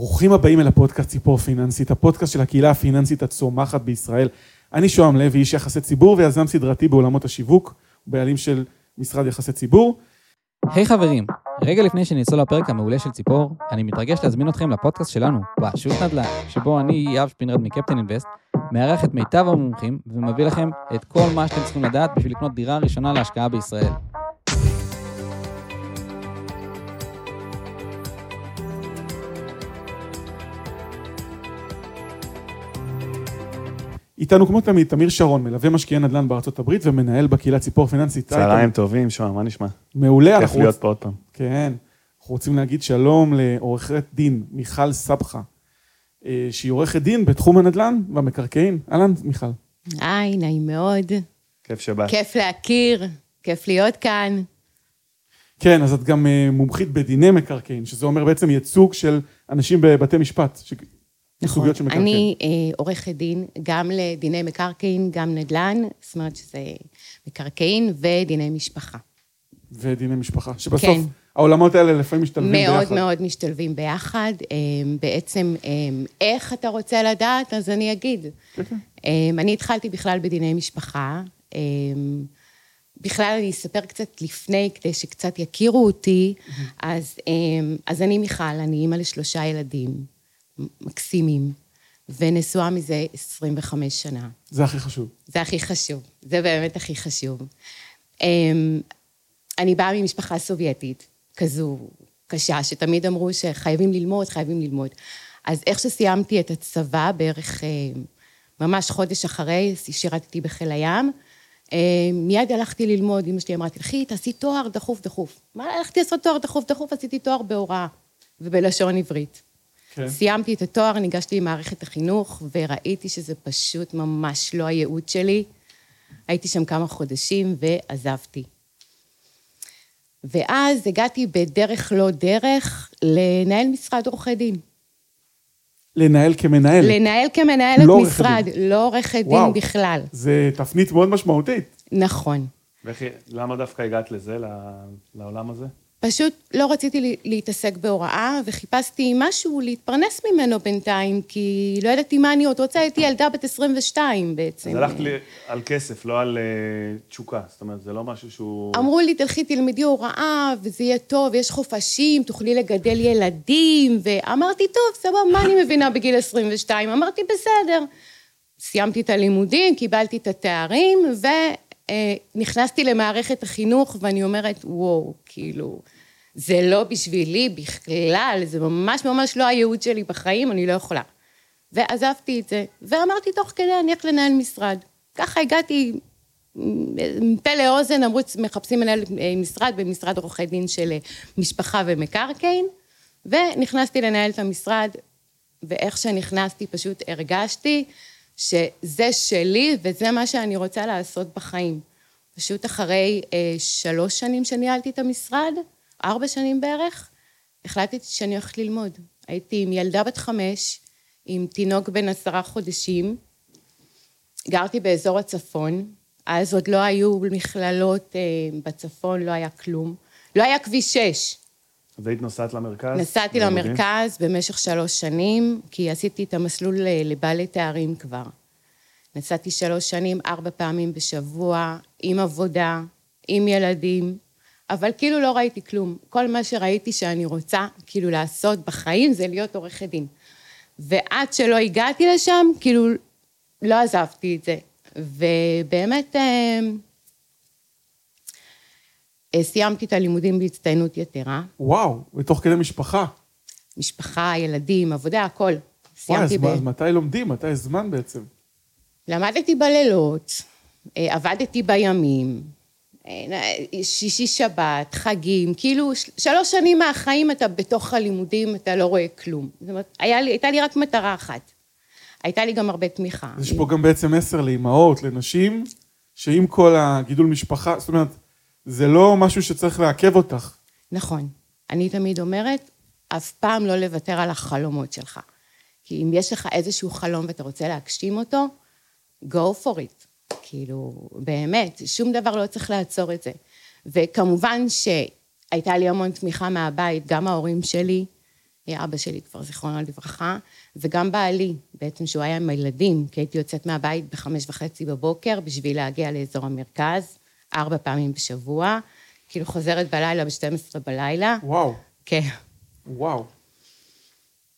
ברוכים הבאים אל הפודקאסט ציפור פיננסית, הפודקאסט של הקהילה הפיננסית הצומחת בישראל. אני שוהם לוי, איש יחסי ציבור ויזם סדרתי בעולמות השיווק, בעלים של משרד יחסי ציבור. היי hey, חברים, רגע לפני שנצלול לפרק המעולה של ציפור, אני מתרגש להזמין אתכם לפודקאסט שלנו, פשוט נדל"ן, שבו אני, יאב שפינרד מקפטן אינבסט, מארח את מיטב המומחים ומביא לכם את כל מה שאתם צריכים לדעת בשביל לקנות דירה ראשונה להשקעה בישראל. איתנו כמו תמיד, תמיר שרון, מלווה משקיעי נדל"ן בארצות הברית ומנהל בקהילה ציפור פיננסית. צהריים טובים, שוהם, מה נשמע? מעולה. כיף להיות פה עוד פעם. כן. אנחנו רוצים להגיד שלום לעורכת דין מיכל סבחה, אה, שהיא עורכת דין בתחום הנדל"ן והמקרקעין. אהלן, מיכל. היי, נעים מאוד. כיף שבאת. כיף להכיר, כיף להיות כאן. כן, אז את גם אה, מומחית בדיני מקרקעין, שזה אומר בעצם ייצוג של אנשים בבתי משפט. נכון, אני אה, עורכת דין גם לדיני מקרקעין, גם נדל"ן, זאת אומרת שזה מקרקעין ודיני משפחה. ודיני משפחה, שבסוף כן. העולמות האלה לפעמים משתלבים מאוד ביחד. מאוד מאוד משתלבים ביחד. אה, בעצם, אה, איך אתה רוצה לדעת, אז אני אגיד. כן, כן. אני התחלתי בכלל בדיני משפחה. בכלל אני אספר קצת לפני, כדי שקצת יכירו אותי. אז, אז אני מיכל, אני אימא לשלושה ילדים. מקסימים, ונשואה מזה 25 שנה. זה הכי חשוב. זה הכי חשוב, זה באמת הכי חשוב. אמ, אני באה ממשפחה סובייטית, כזו קשה, שתמיד אמרו שחייבים ללמוד, חייבים ללמוד. אז איך שסיימתי את הצבא, בערך אה, ממש חודש אחרי, שירתתי בחיל הים, אה, מיד הלכתי ללמוד, אמא שלי אמרה, תלכי, תעשי תואר דחוף דחוף. מה הלכתי לעשות תואר דחוף דחוף? עשיתי תואר בהוראה ובלשון עברית. כן. סיימתי את התואר, ניגשתי למערכת החינוך, וראיתי שזה פשוט ממש לא הייעוד שלי. הייתי שם כמה חודשים ועזבתי. ואז הגעתי בדרך לא דרך לנהל משרד עורכי דין. לנהל כמנהלת. לנהל כמנהלת לא משרד, דין. לא עורכת דין בכלל. זה תפנית מאוד משמעותית. נכון. ולמה דווקא הגעת לזה, לעולם הזה? פשוט לא רציתי להתעסק בהוראה, וחיפשתי משהו להתפרנס ממנו בינתיים, כי לא ידעתי מה אני עוד רוצה, הייתי ילדה בת 22 בעצם. אז הלכת לי על כסף, לא על uh, תשוקה, זאת אומרת, זה לא משהו שהוא... אמרו לי, תלכי, תלמדי הוראה, וזה יהיה טוב, יש חופשים, תוכלי לגדל ילדים, ואמרתי, טוב, סבבה, מה אני מבינה בגיל 22? אמרתי, בסדר. סיימתי את הלימודים, קיבלתי את התארים, ו... אה, נכנסתי למערכת החינוך ואני אומרת, וואו, כאילו, זה לא בשבילי בכלל, זה ממש ממש לא הייעוד שלי בחיים, אני לא יכולה. ועזבתי את זה, ואמרתי תוך כדי, אני הולכת לנהל משרד. ככה הגעתי מפה לאוזן, אמרו, מחפשים מנהל אה, משרד במשרד עורכי דין של אה, משפחה ומקרקעין, ונכנסתי לנהל את המשרד, ואיך שנכנסתי פשוט הרגשתי שזה שלי וזה מה שאני רוצה לעשות בחיים. פשוט אחרי אה, שלוש שנים שניהלתי את המשרד, ארבע שנים בערך, החלטתי שאני הולכת ללמוד. הייתי עם ילדה בת חמש, עם תינוק בן עשרה חודשים, גרתי באזור הצפון, אז עוד לא היו מכללות אה, בצפון, לא היה כלום. לא היה כביש שש. אז היית נוסעת למרכז? נסעתי למרכז במשך שלוש שנים, כי עשיתי את המסלול לבעלי תארים כבר. נסעתי שלוש שנים, ארבע פעמים בשבוע, עם עבודה, עם ילדים, אבל כאילו לא ראיתי כלום. כל מה שראיתי שאני רוצה כאילו לעשות בחיים זה להיות עורכת דין. ועד שלא הגעתי לשם, כאילו לא עזבתי את זה. ובאמת אה, אה, סיימתי את הלימודים בהצטיינות יתרה. וואו, ותוך כדי משפחה. משפחה, ילדים, עבודה, הכל. וואי, אז, ב... מתי לומדים? מתי זמן בעצם? למדתי בלילות, אה, עבדתי בימים, שישי שבת, חגים, כאילו שלוש שנים מהחיים אתה בתוך הלימודים, אתה לא רואה כלום. זאת אומרת, לי, הייתה לי רק מטרה אחת. הייתה לי גם הרבה תמיכה. יש פה גם בעצם מסר לאימהות, לנשים, שעם כל הגידול משפחה, זאת אומרת, זה לא משהו שצריך לעכב אותך. נכון. אני תמיד אומרת, אף פעם לא לוותר על החלומות שלך. כי אם יש לך איזשהו חלום ואתה רוצה להגשים אותו, go for it. כאילו, באמת, שום דבר לא צריך לעצור את זה. וכמובן שהייתה לי המון תמיכה מהבית, גם ההורים שלי, אבא שלי כבר, זיכרונו לברכה, וגם בעלי, בעצם שהוא היה עם הילדים, כי הייתי יוצאת מהבית בחמש וחצי בבוקר בשביל להגיע לאזור המרכז, ארבע פעמים בשבוע, כאילו חוזרת בלילה ב-12 בלילה. וואו, כן, וואו.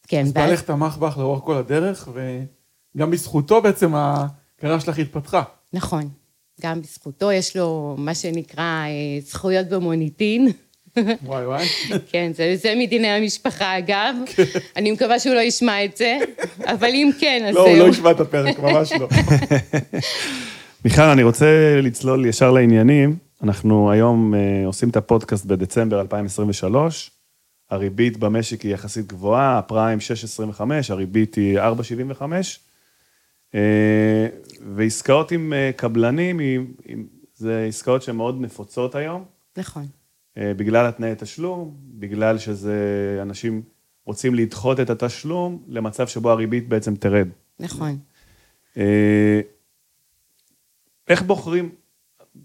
כן. אז בעלך תמך בך לאורך כל הדרך, וגם בזכותו בעצם הקריירה שלך התפתחה. נכון, גם בזכותו יש לו מה שנקרא אה, זכויות במוניטין. וואי וואי. כן, זה, זה מדיני המשפחה אגב. אני מקווה שהוא לא ישמע את זה, אבל אם כן, אז לא, הוא. לא ישמע את הפרק, ממש לא. מיכל, אני רוצה לצלול ישר לעניינים. אנחנו היום אה, עושים את הפודקאסט בדצמבר 2023. הריבית במשק היא יחסית גבוהה, הפריים 6.25, הריבית היא 4.75. אה, ועסקאות עם אה, קבלנים, זה עסקאות שהן מאוד נפוצות היום, נכון, אה, בגלל התנאי תשלום, בגלל שזה, אנשים רוצים לדחות את התשלום למצב שבו הריבית בעצם תרד. נכון. איך בוחרים,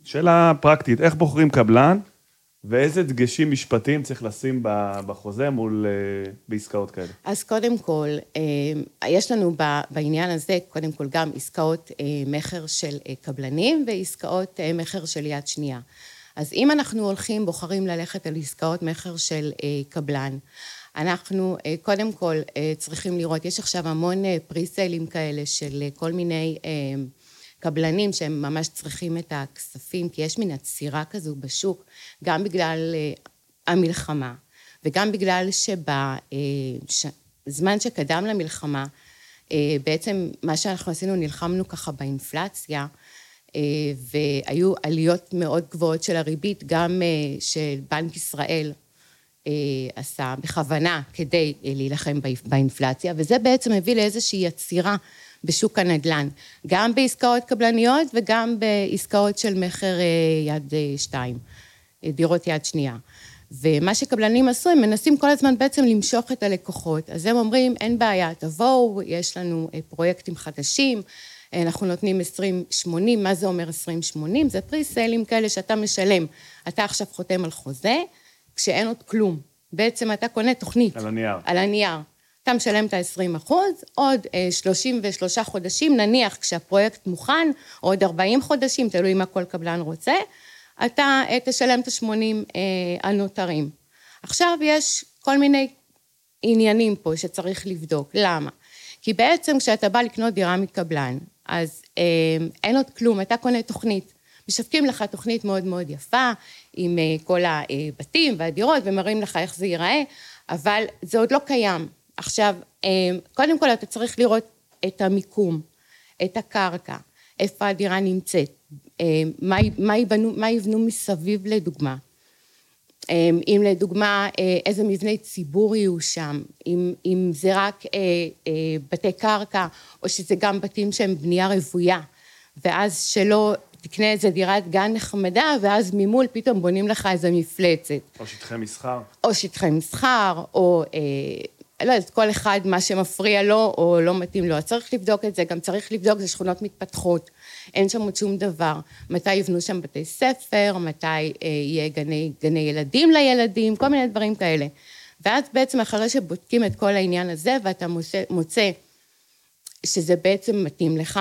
שאלה פרקטית, איך בוחרים קבלן ואיזה דגשים משפטיים צריך לשים בחוזה מול, אה, בעסקאות כאלה? אז קודם כל, אה, יש לנו בעניין הזה, קודם כל גם עסקאות אה, מכר של קבלנים ועסקאות מכר של יד שנייה. אז אם אנחנו הולכים, בוחרים ללכת על עסקאות מכר של קבלן, אנחנו קודם כל צריכים לראות, יש עכשיו המון פריסיילים כאלה של כל מיני קבלנים שהם ממש צריכים את הכספים, כי יש מין עצירה כזו בשוק, גם בגלל אה, המלחמה, וגם בגלל שבזמן שקדם למלחמה, אה, בעצם מה שאנחנו עשינו, נלחמנו ככה באינפלציה, אה, והיו עליות מאוד גבוהות של הריבית, גם אה, שבנק ישראל אה, עשה בכוונה כדי אה, להילחם באינפ- באינפלציה, וזה בעצם הביא לאיזושהי עצירה בשוק הנדל"ן, גם בעסקאות קבלניות וגם בעסקאות של מכר אה, יד אה, שתיים, אה, דירות יד שנייה. ומה שקבלנים עשו, הם מנסים כל הזמן בעצם למשוך את הלקוחות. אז הם אומרים, אין בעיה, תבואו, יש לנו פרויקטים חדשים, אנחנו נותנים 20-80, מה זה אומר 20-80? זה פרי-סיילים כאלה שאתה משלם. אתה עכשיו חותם על חוזה, כשאין עוד כלום. בעצם אתה קונה תוכנית. על הנייר. על הנייר. אתה משלם את ה-20 אחוז, עוד אה, 33 חודשים, נניח כשהפרויקט מוכן, עוד 40 חודשים, תלוי מה כל קבלן רוצה, אתה אה, תשלם את ה-80 אה, הנותרים. עכשיו יש כל מיני עניינים פה שצריך לבדוק. למה? כי בעצם כשאתה בא לקנות דירה מקבלן, אז אה, אין עוד כלום, אתה קונה תוכנית. משווקים לך תוכנית מאוד מאוד יפה, עם אה, כל הבתים והדירות, ומראים לך איך זה ייראה, אבל זה עוד לא קיים. עכשיו, אה, קודם כל אתה צריך לראות את המיקום, את הקרקע, איפה הדירה נמצאת, אה, מה, מה, יבנו, מה יבנו מסביב לדוגמה. אה, אם לדוגמה אה, איזה מבני ציבור יהיו שם, אם, אם זה רק אה, אה, בתי קרקע או שזה גם בתים שהם בנייה רוויה, ואז שלא תקנה איזה דירת גן נחמדה ואז ממול פתאום בונים לך איזה מפלצת. או שטחי מסחר. או שטחי מסחר, או אה, לא יודעת, כל אחד מה שמפריע לו או לא מתאים לו. אז צריך לבדוק את זה, גם צריך לבדוק, זה שכונות מתפתחות, אין שם עוד שום דבר. מתי יבנו שם בתי ספר, מתי אה, יהיה גני, גני ילדים לילדים, כל מיני דברים כאלה. ואז בעצם אחרי שבודקים את כל העניין הזה, ואתה מוצא, מוצא שזה בעצם מתאים לך,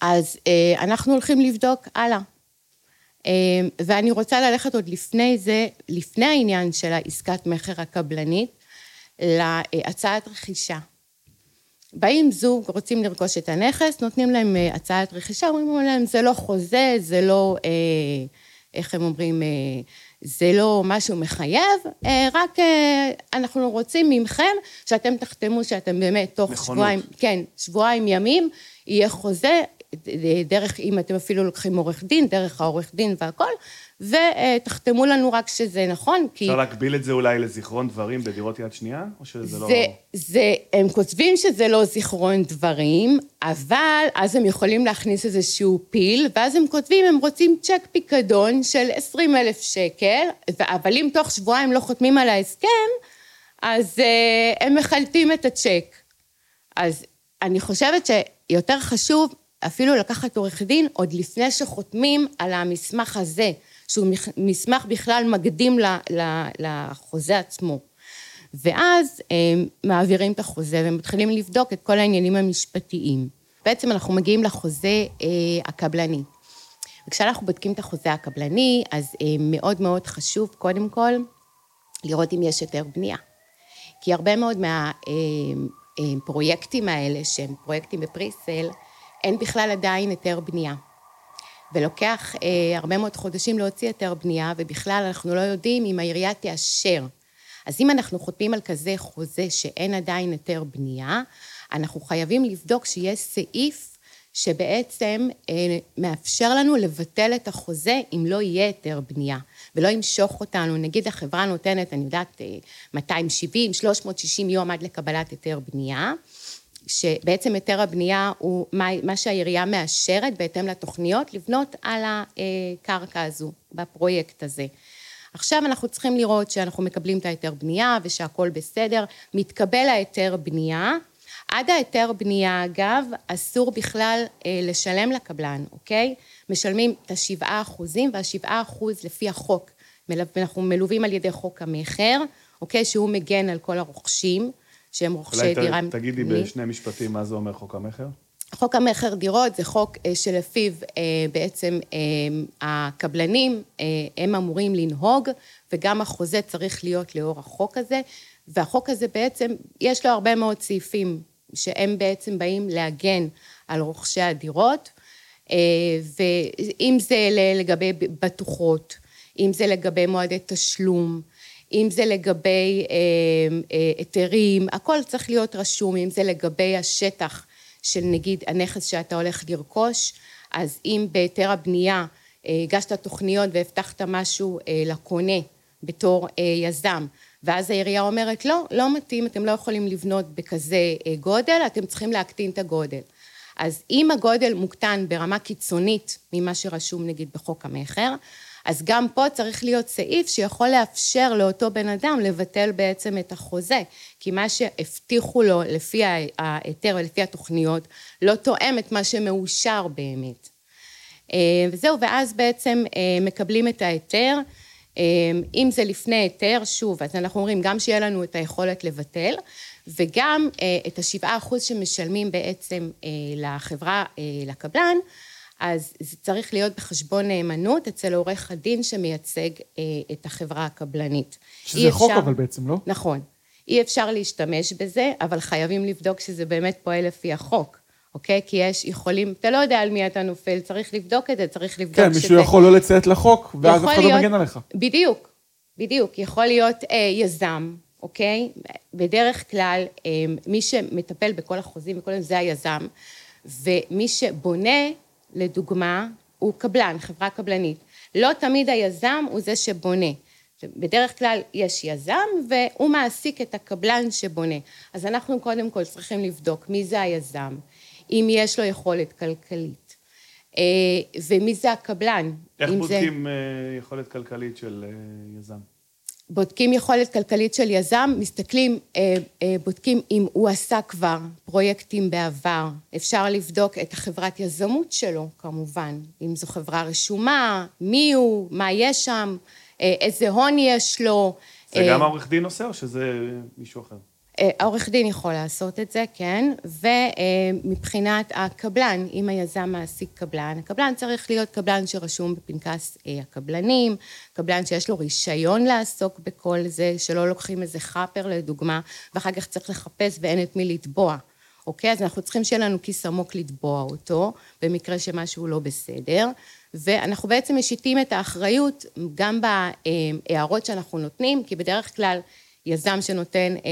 אז אה, אנחנו הולכים לבדוק הלאה. אה, ואני רוצה ללכת עוד לפני זה, לפני העניין של העסקת מכר הקבלנית, להצעת רכישה. באים זוג, רוצים לרכוש את הנכס, נותנים להם אה, הצעת רכישה, אומרים להם, זה לא חוזה, זה לא, אה, איך הם אומרים, אה, זה לא משהו מחייב, רק אנחנו רוצים ממכם שאתם תחתמו שאתם באמת תוך נכונות. שבועיים, כן, שבועיים ימים, יהיה חוזה, דרך, אם אתם אפילו לוקחים עורך דין, דרך העורך דין והכל, ותחתמו לנו רק שזה נכון, כי... אפשר להקביל את זה אולי לזיכרון דברים בדירות יד שנייה? או שזה לא... זה, זה, הם כותבים שזה לא זיכרון דברים, אבל אז הם יכולים להכניס איזשהו פיל, ואז הם כותבים, הם רוצים צ'ק פיקדון של 20 אלף שקל, אבל אם תוך שבועיים לא חותמים על ההסכם, אז uh, הם מחלטים את הצ'ק. אז אני חושבת שיותר חשוב אפילו לקחת עורך דין עוד לפני שחותמים על המסמך הזה, שהוא מסמך בכלל מקדים לחוזה עצמו. ואז הם מעבירים את החוזה ומתחילים לבדוק את כל העניינים המשפטיים. בעצם אנחנו מגיעים לחוזה אה, הקבלני. וכשאנחנו בודקים את החוזה הקבלני, אז אה, מאוד מאוד חשוב, קודם כל, לראות אם יש היתר בנייה. כי הרבה מאוד מהפרויקטים האלה, שהם פרויקטים בפריסל, אין בכלל עדיין היתר בנייה. ולוקח אה, הרבה מאוד חודשים להוציא היתר בנייה, ובכלל אנחנו לא יודעים אם העירייה תאשר. אז אם אנחנו חותמים על כזה חוזה שאין עדיין היתר בנייה, אנחנו חייבים לבדוק שיש סעיף שבעצם אה, מאפשר לנו לבטל את החוזה אם לא יהיה היתר בנייה, ולא ימשוך אותנו, נגיד החברה נותנת, אני יודעת, אה, 270, 360 יום עד לקבלת היתר בנייה, שבעצם היתר הבנייה הוא מה, מה שהעירייה מאשרת בהתאם לתוכניות לבנות על הקרקע הזו, בפרויקט הזה. עכשיו אנחנו צריכים לראות שאנחנו מקבלים את ההיתר בנייה ושהכול בסדר, מתקבל ההיתר בנייה, עד ההיתר בנייה אגב אסור בכלל אה, לשלם לקבלן, אוקיי? משלמים את השבעה אחוזים והשבעה אחוז לפי החוק, אנחנו מלווים על ידי חוק המכר, אוקיי? שהוא מגן על כל הרוכשים שהם רוכשי דירה... אולי תגידי בשני משפטים מה זה אומר חוק המכר. חוק המכר דירות זה חוק אה, שלפיו אה, בעצם אה, הקבלנים הם אמורים לנהוג וגם החוזה צריך להיות לאור החוק הזה והחוק הזה בעצם יש לו הרבה מאוד סעיפים שהם בעצם באים להגן על רוכשי הדירות ואם זה לגבי בטוחות, אם זה לגבי מועדי תשלום, אם זה לגבי היתרים, הכל צריך להיות רשום, אם זה לגבי השטח של נגיד הנכס שאתה הולך לרכוש, אז אם בהיתר הבנייה הגשת תוכניות והבטחת משהו לקונה בתור יזם, ואז העירייה אומרת לא, לא מתאים, אתם לא יכולים לבנות בכזה גודל, אתם צריכים להקטין את הגודל. אז אם הגודל מוקטן ברמה קיצונית ממה שרשום נגיד בחוק המכר, אז גם פה צריך להיות סעיף שיכול לאפשר לאותו בן אדם לבטל בעצם את החוזה, כי מה שהבטיחו לו לפי ההיתר ולפי התוכניות לא תואם את מה שמאושר באמת. וזהו, ואז בעצם מקבלים את ההיתר, אם זה לפני היתר, שוב, אז אנחנו אומרים גם שיהיה לנו את היכולת לבטל, וגם את השבעה אחוז שמשלמים בעצם לחברה, לקבלן, אז זה צריך להיות בחשבון נאמנות אצל עורך הדין שמייצג את החברה הקבלנית. שזה חוק אפשר, אבל בעצם, לא? נכון. אי אפשר להשתמש בזה, אבל חייבים לבדוק שזה באמת פועל לפי החוק, אוקיי? כי יש, יכולים, אתה לא יודע על מי אתה נופל, צריך לבדוק את זה, צריך לבדוק כן, שזה... כן, מישהו יכול לא לציית לחוק, ואז אף אחד לא מגן עליך. בדיוק, בדיוק. יכול להיות אה, יזם, אוקיי? בדרך כלל, אה, מי שמטפל בכל החוזים וכל זה היזם, ומי שבונה, לדוגמה, הוא קבלן, חברה קבלנית. לא תמיד היזם הוא זה שבונה. בדרך כלל יש יזם והוא מעסיק את הקבלן שבונה. אז אנחנו קודם כל צריכים לבדוק מי זה היזם, אם יש לו יכולת כלכלית, ומי זה הקבלן. איך בודקים זה... יכולת כלכלית של יזם? בודקים יכולת כלכלית של יזם, מסתכלים, בודקים אם הוא עשה כבר פרויקטים בעבר, אפשר לבדוק את החברת יזמות שלו כמובן, אם זו חברה רשומה, מי הוא, מה יש שם, איזה הון יש לו. זה גם העורך דין עושה או שזה מישהו אחר? העורך דין יכול לעשות את זה, כן, ומבחינת הקבלן, אם היזם מעסיק קבלן, הקבלן צריך להיות קבלן שרשום בפנקס הקבלנים, קבלן שיש לו רישיון לעסוק בכל זה, שלא לוקחים איזה חאפר לדוגמה, ואחר כך צריך לחפש ואין את מי לתבוע, אוקיי? אז אנחנו צריכים שיהיה לנו כיס עמוק לתבוע אותו, במקרה שמשהו לא בסדר, ואנחנו בעצם משיתים את האחריות גם בהערות שאנחנו נותנים, כי בדרך כלל יזם שנותן אה,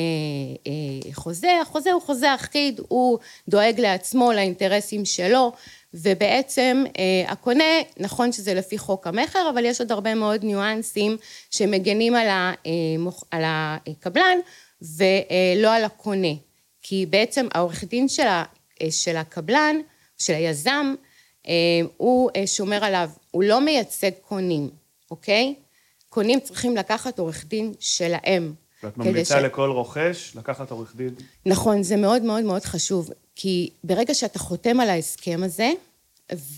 אה, חוזה, החוזה הוא חוזה אחיד, הוא דואג לעצמו, לאינטרסים שלו, ובעצם אה, הקונה, נכון שזה לפי חוק המכר, אבל יש עוד הרבה מאוד ניואנסים שמגנים על, ה, אה, על הקבלן ולא על הקונה, כי בעצם העורך דין של, ה, של הקבלן, של היזם, אה, הוא אה, שומר עליו, הוא לא מייצג קונים, אוקיי? קונים צריכים לקחת עורך דין שלהם, ואת ממליצה ש... לכל רוכש לקחת עורך דין? נכון, זה מאוד מאוד מאוד חשוב, כי ברגע שאתה חותם על ההסכם הזה,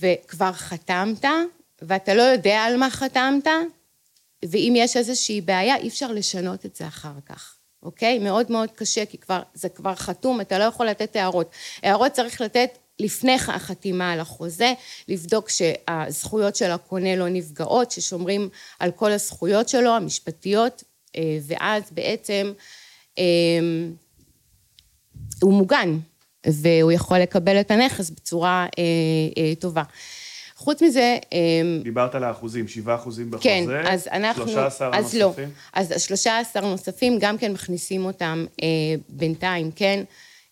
וכבר חתמת, ואתה לא יודע על מה חתמת, ואם יש איזושהי בעיה, אי אפשר לשנות את זה אחר כך, אוקיי? מאוד מאוד קשה, כי כבר, זה כבר חתום, אתה לא יכול לתת הערות. הערות צריך לתת לפני החתימה על החוזה, לבדוק שהזכויות של הקונה לא נפגעות, ששומרים על כל הזכויות שלו, המשפטיות, ואז בעצם אה, הוא מוגן, והוא יכול לקבל את הנכס בצורה אה, טובה. חוץ מזה... דיברת על האחוזים, 7 אחוזים בחוזה, כן, אז אנחנו... 13 אז הנוספים? לא. אז 13 נוספים, גם כן מכניסים אותם אה, בינתיים, כן?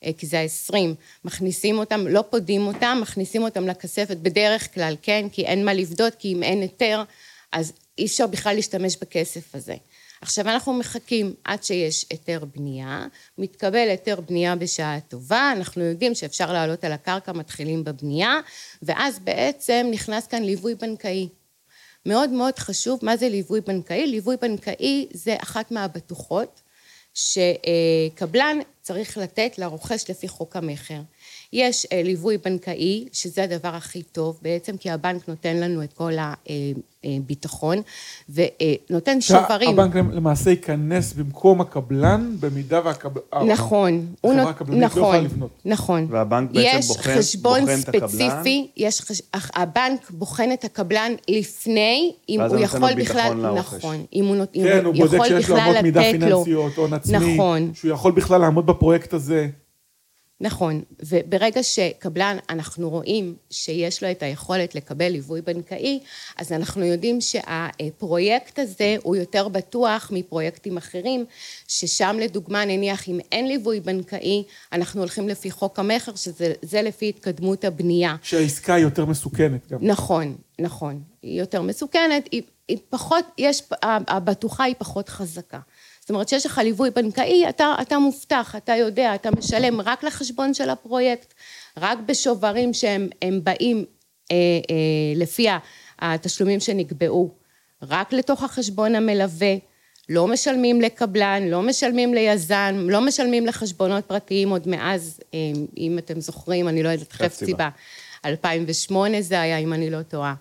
אה, כי זה ה-20, מכניסים אותם, לא פודים אותם, מכניסים אותם לכספת בדרך כלל, כן? כי אין מה לבדות, כי אם אין היתר, אז אי אפשר בכלל להשתמש בכסף הזה. עכשיו אנחנו מחכים עד שיש היתר בנייה, מתקבל היתר בנייה בשעה טובה, אנחנו יודעים שאפשר לעלות על הקרקע, מתחילים בבנייה, ואז בעצם נכנס כאן ליווי בנקאי. מאוד מאוד חשוב, מה זה ליווי בנקאי? ליווי בנקאי זה אחת מהבטוחות שקבלן צריך לתת לרוכש לפי חוק המכר. יש אה, ליווי בנקאי, שזה הדבר הכי טוב בעצם, כי הבנק נותן לנו את כל הביטחון, ונותן שוברים. הבנק למעשה ייכנס במקום הקבלן, במידה והקבלן... נכון. הקבלנית לא יכולה לבנות. נכון. והבנק בעצם יש בוחן, חשבון בוחן את הקבלן. ספציפי, יש חש... הבנק בוחן את הקבלן לפני, אם ואז הוא נותן יכול לו ביטחון בכלל... לרוכש. נכון. אם הוא, נות... אם כן, הוא בודק יכול שיש לו בכלל אמות מידה לתת לו. פיננסיות, הון עצמי, נכון. שהוא יכול בכלל לעמוד בפרויקט הזה. נכון, וברגע שקבלן, אנחנו רואים שיש לו את היכולת לקבל ליווי בנקאי, אז אנחנו יודעים שהפרויקט הזה הוא יותר בטוח מפרויקטים אחרים, ששם לדוגמה נניח אם אין ליווי בנקאי, אנחנו הולכים לפי חוק המכר, שזה לפי התקדמות הבנייה. שהעסקה היא יותר מסוכנת גם. נכון, נכון. היא יותר מסוכנת, היא, היא פחות, יש, הבטוחה היא פחות חזקה. זאת אומרת שיש לך ליווי בנקאי, אתה, אתה מובטח, אתה יודע, אתה משלם רק לחשבון של הפרויקט, רק בשוברים שהם באים אה, אה, לפי התשלומים שנקבעו, רק לתוך החשבון המלווה, לא משלמים לקבלן, לא משלמים ליזן, לא משלמים לחשבונות פרטיים עוד מאז, אה, אם אתם זוכרים, אני לא יודעת, חפציבה. 2008 זה היה, אם אני לא טועה.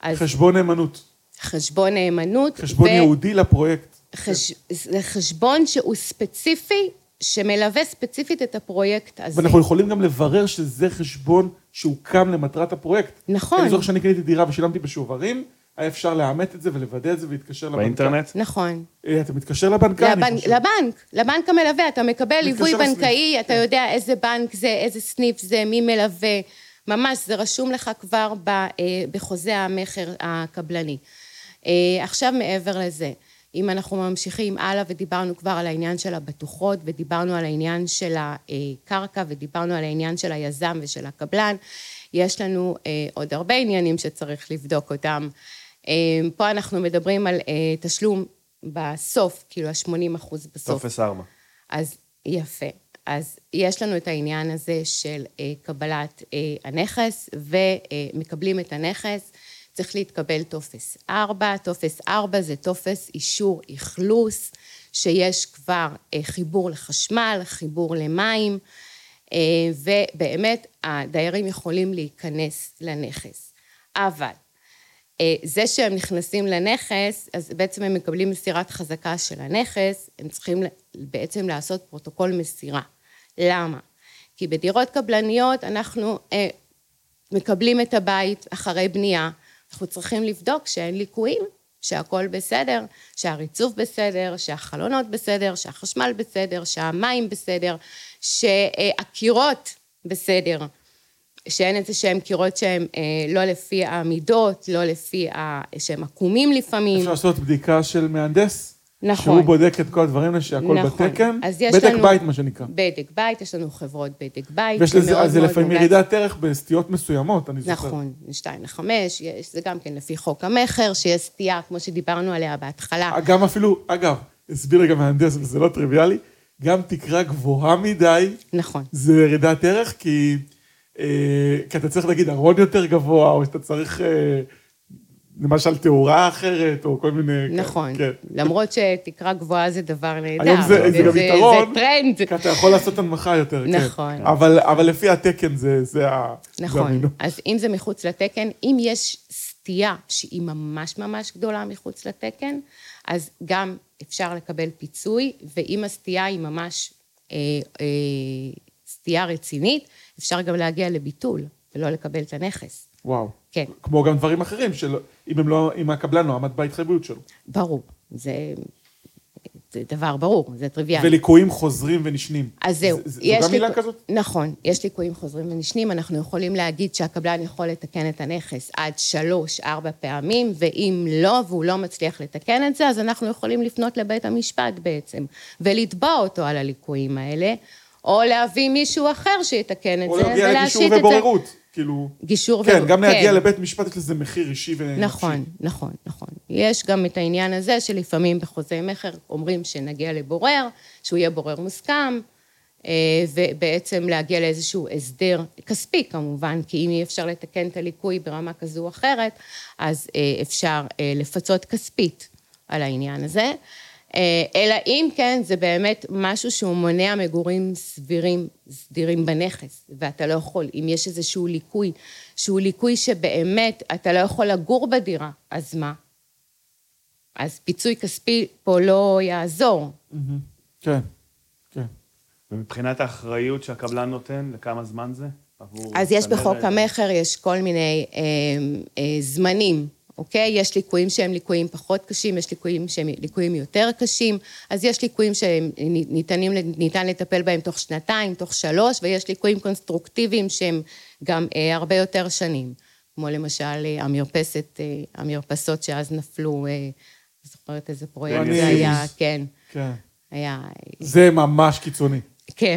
אז חשבון נאמנות. חשבון נאמנות. חשבון ו... ייעודי לפרויקט. חש... זה חשבון שהוא ספציפי, שמלווה ספציפית את הפרויקט הזה. ואנחנו יכולים גם לברר שזה חשבון שהוקם למטרת הפרויקט. נכון. אני זוכר שאני קניתי דירה ושילמתי בשוברים, היה אפשר לאמת את זה ולוודא את זה ולהתקשר לבנק. באינטרנט? נכון. אה, אתה מתקשר לבנקה, לבנ... אני חושב. לבנק, לבנק המלווה, אתה מקבל ליווי בנקאי, אתה כן. יודע איזה בנק זה, איזה סניף זה, מי מלווה. ממש, זה רשום לך כבר אה, בחוזה המכר הקבלני. אה, עכשיו מעבר לזה, אם אנחנו ממשיכים הלאה ודיברנו כבר על העניין של הבטוחות ודיברנו על העניין של הקרקע ודיברנו על העניין של היזם ושל הקבלן, יש לנו אה, עוד הרבה עניינים שצריך לבדוק אותם. אה, פה אנחנו מדברים על תשלום בסוף, כאילו ה-80 אחוז בסוף. טופס 4. אז יפה. אז יש לנו את העניין הזה של קבלת הנכס ומקבלים את הנכס. צריך להתקבל טופס 4, טופס 4 זה טופס אישור אכלוס, שיש כבר אה, חיבור לחשמל, חיבור למים, אה, ובאמת הדיירים יכולים להיכנס לנכס. אבל אה, זה שהם נכנסים לנכס, אז בעצם הם מקבלים מסירת חזקה של הנכס, הם צריכים בעצם לעשות פרוטוקול מסירה. למה? כי בדירות קבלניות אנחנו מקבלים את הבית אחרי בנייה, אנחנו צריכים לבדוק שאין ליקויים, שהכל בסדר, שהריצוף בסדר, שהחלונות בסדר, שהחשמל בסדר, שהמים בסדר, שהקירות בסדר, שאין איזה שהם קירות שהם אה, לא לפי המידות, לא לפי, ה... שהם עקומים לפעמים. אפשר לעשות בדיקה של מהנדס? נכון. שהוא בודק את כל הדברים, שהכל נכון. בתקן. אז יש בדק לנו... בית, מה שנקרא. בדק בית, יש לנו חברות בדק בית. ויש לזה, אז זה לפעמים ירידת ערך בסטיות מסוימות, אני זוכר. נכון, 2 ל-5, זה גם כן לפי חוק המכר, שיש סטייה, כמו שדיברנו עליה בהתחלה. גם אפילו, אגב, הסביר רגע מהנדס, וזה לא טריוויאלי, גם תקרה גבוהה מדי. נכון. זה ירידת ערך, כי, אה, כי אתה צריך להגיד ארון יותר גבוה, או שאתה צריך... אה, למשל תאורה אחרת, או כל מיני... נכון. כן. למרות שתקרה גבוהה זה דבר נהדר. היום זה, זה גם יתרון. זה טרנד. כי אתה יכול לעשות הנמכה יותר, נכון. כן. אבל, אבל לפי התקן זה, זה נכון. זה אז אם זה מחוץ לתקן, אם יש סטייה שהיא ממש ממש גדולה מחוץ לתקן, אז גם אפשר לקבל פיצוי, ואם הסטייה היא ממש אה, אה, סטייה רצינית, אפשר גם להגיע לביטול ולא לקבל את הנכס. וואו. כן. כמו גם דברים אחרים, של... אם, הם לא, אם הקבלן לא עמד בהתחייבות שלו. ברור, זה, זה דבר ברור, זה טריוויאלי. וליקויים חוזרים ונשנים. אז זהו, זה, זו גם מילה ליק- כזאת? נכון, יש ליקויים חוזרים ונשנים, אנחנו יכולים להגיד שהקבלן יכול לתקן את הנכס עד שלוש, ארבע פעמים, ואם לא, והוא לא מצליח לתקן את זה, אז אנחנו יכולים לפנות לבית המשפט בעצם, ולתבוע אותו על הליקויים האלה, או להביא מישהו אחר שיתקן את או זה, ולהשית את זה. ובוררות. כאילו... גישור כן, ו- גם להגיע כן. לבית משפט יש לזה מחיר אישי ונפשי. נכון, נכון, נכון. יש גם את העניין הזה שלפעמים בחוזה מכר אומרים שנגיע לבורר, שהוא יהיה בורר מוסכם, אה, ובעצם להגיע לאיזשהו הסדר כספי כמובן, כי אם אי אפשר לתקן את הליקוי ברמה כזו או אחרת, אז אה, אפשר אה, לפצות כספית על העניין הזה. אה, אלא אם כן זה באמת משהו שהוא מונע מגורים סבירים, סדירים בנכס, ואתה לא יכול, אם יש איזשהו ליקוי, שהוא ליקוי שבאמת אתה לא יכול לגור בדירה, אז מה? אז פיצוי כספי פה לא יעזור. מהמם. כן, כן. ומבחינת האחריות שהקבלן נותן, לכמה זמן זה? אז יש? בחוק המכר, יש כל מיני אה, אה, זמנים, אוקיי? יש ליקויים שהם ליקויים פחות קשים, יש ליקויים שהם ליקויים יותר קשים, אז יש ליקויים שניתנים, ניתן לטפל בהם תוך שנתיים, תוך שלוש, ויש ליקויים קונסטרוקטיביים שהם גם אה, הרבה יותר שנים, כמו למשל אה, המרפסת, אה, המרפסות שאז נפלו, אה, זוכרת איזה פרויקט זה היה, כן, כן. היה זה ממש קיצוני. כן,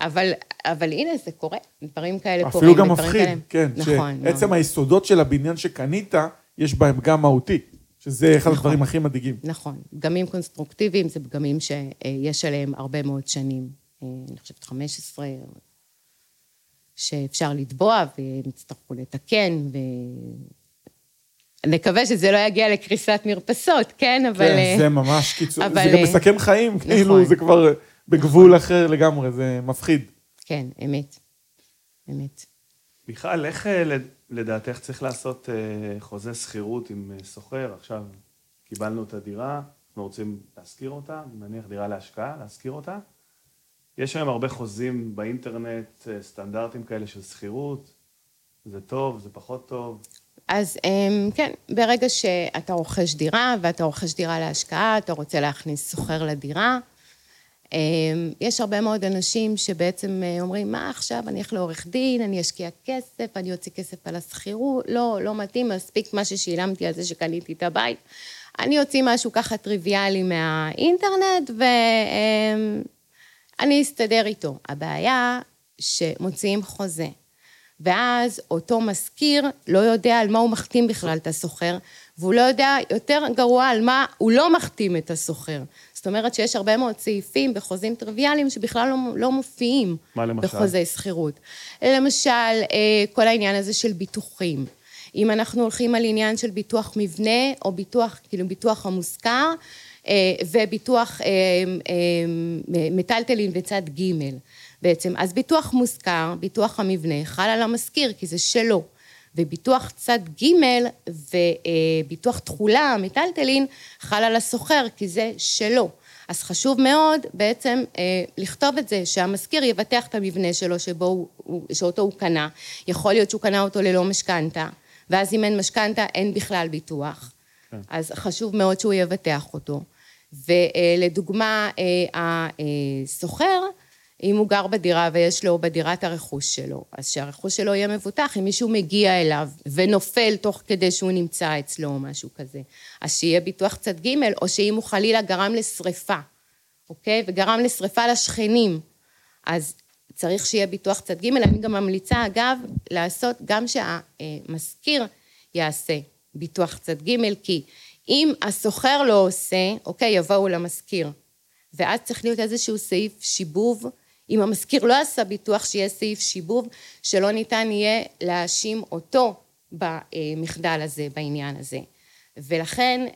אבל, אבל הנה, זה קורה, דברים כאלה קורים. אפילו גם מפחיד, כאלה- כן. נכון. שעצם מאוד. היסודות של הבניין שקנית, יש בהם גם מהותי. שזה אחד נכון. הדברים הכי מדאיגים. נכון. פגמים קונסטרוקטיביים זה פגמים שיש עליהם הרבה מאוד שנים. אה, אני חושבת 15, שאפשר לתבוע והם יצטרכו לתקן, ו... נקווה שזה לא יגיע לקריסת מרפסות, כן? אבל... כן, אה, זה ממש קיצוני. אבל, זה גם אה, מסכן חיים, כאילו, נכון. זה כבר בגבול אחר לגמרי, זה מפחיד. כן, אמת. אמת. מיכל, איך לדעתך צריך לעשות אה, חוזה שכירות עם אה, סוחר? עכשיו קיבלנו את הדירה, אנחנו רוצים להשכיר אותה, נניח דירה להשקעה, להשכיר אותה. יש היום הרבה חוזים באינטרנט, אה, סטנדרטים כאלה של שכירות, זה טוב, זה פחות טוב. אז אמ, כן, ברגע שאתה רוכש דירה, ואתה רוכש דירה להשקעה, אתה רוצה להכניס סוחר לדירה, יש הרבה מאוד אנשים שבעצם אה, אומרים, מה עכשיו, אני אלך לעורך דין, אני אשקיע כסף, אני אוציא כסף על השכירות, לא, לא מתאים, מספיק מה ששילמתי על זה שקניתי את הבית. אני אוציא משהו ככה טריוויאלי מהאינטרנט, ואני אסתדר איתו. הבעיה שמוציאים חוזה. ואז אותו משכיר לא יודע על מה הוא מחתים בכלל את הסוחר, והוא לא יודע, יותר גרוע, על מה הוא לא מחתים את הסוחר. זאת אומרת שיש הרבה מאוד סעיפים בחוזים טריוויאליים שבכלל לא, לא מופיעים מה למשל? בחוזי שכירות. למשל, אה, כל העניין הזה של ביטוחים. אם אנחנו הולכים על עניין של ביטוח מבנה, או ביטוח, כאילו ביטוח המושכר, אה, וביטוח אה, מטלטלין בצד ג' בעצם. אז ביטוח מושכר, ביטוח המבנה, חל על המשכיר, כי זה שלו. וביטוח צד ג' וביטוח תכולה, מטלטלין, חל על הסוחר, כי זה שלו. אז חשוב מאוד בעצם אה, לכתוב את זה, שהמשכיר יבטח את המבנה שלו שבו הוא, שאותו הוא קנה. יכול להיות שהוא קנה אותו ללא משכנתה, ואז אם אין משכנתה אין בכלל ביטוח. כן. אז חשוב מאוד שהוא יבטח אותו. ולדוגמה, אה, הסוחר, אם הוא גר בדירה ויש לו בדירה את הרכוש שלו, אז שהרכוש שלו יהיה מבוטח אם מישהו מגיע אליו ונופל תוך כדי שהוא נמצא אצלו או משהו כזה. אז שיהיה ביטוח צד ג' או שאם הוא חלילה גרם לשריפה, אוקיי? וגרם לשריפה לשכנים, אז צריך שיהיה ביטוח צד ג'. אני גם ממליצה, אגב, לעשות גם שהמשכיר יעשה ביטוח צד ג', כי אם הסוחר לא עושה, אוקיי, יבואו למשכיר. ואז צריך להיות איזשהו סעיף שיבוב. אם המשכיר לא עשה ביטוח, שיהיה סעיף שיבוב, שלא ניתן יהיה להאשים אותו במחדל הזה, בעניין הזה. ולכן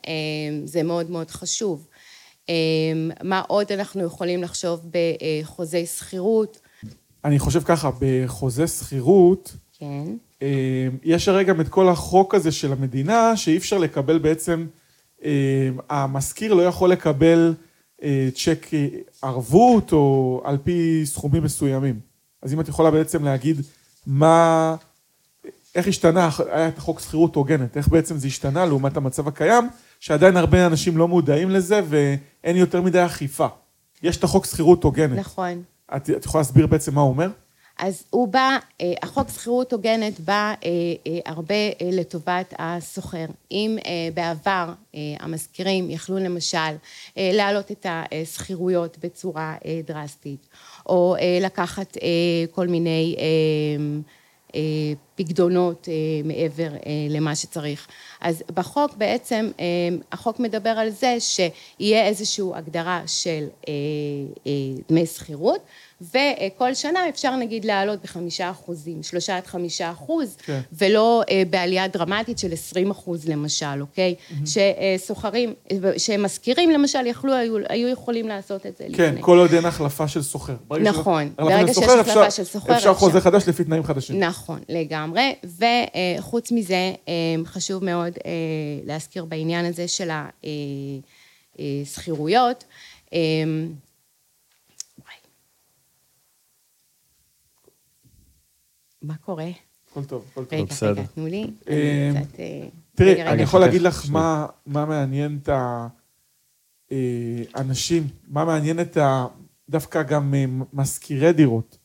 זה מאוד מאוד חשוב. מה עוד אנחנו יכולים לחשוב בחוזי שכירות? אני חושב ככה, בחוזה שכירות, כן. אה, יש הרי גם את כל החוק הזה של המדינה, שאי אפשר לקבל בעצם אה, המשכיר לא יכול לקבל אה, צ'ק אה, ערבות או על פי סכומים מסוימים. אז אם את יכולה בעצם להגיד מה, איך השתנה, היה את החוק שכירות הוגנת, איך בעצם זה השתנה לעומת המצב הקיים, שעדיין הרבה אנשים לא מודעים לזה ואין יותר מדי אכיפה. יש את החוק שכירות הוגנת. נכון. את, את יכולה להסביר בעצם מה הוא אומר? אז הוא בא, אה, החוק שכירות הוגנת בא אה, אה, הרבה לטובת השוכר. אם בעבר המשכירים יכלו למשל להעלות את השכירויות בצורה דרסטית, או לקחת כל מיני פקדונות מעבר למה שצריך. אז בחוק בעצם, החוק מדבר על זה שיהיה איזושהי הגדרה של דמי שכירות, וכל שנה אפשר נגיד לעלות בחמישה אחוזים, שלושה עד חמישה אחוז, כן. ולא אה, בעלייה דרמטית של עשרים אחוז למשל, אוקיי? Mm-hmm. שסוחרים, שמשכירים למשל, יכלו, היו, היו יכולים לעשות את זה כן, לפני. כל עוד אין החלפה של סוחר. נכון, ברגע שיש החלפה של סוחר, אפשר חוזה חדש לפי תנאים חדשים. נכון, לגמרי, וחוץ מזה, אה, חשוב מאוד אה, להזכיר בעניין הזה של השכירויות, מה קורה? הכל טוב, הכל טוב. רגע, רגע, תנו לי. אה, אה, תראי, אני יכול להגיד לך מה מעניין את האנשים, אה, מה מעניין את ה... דווקא גם משכירי דירות.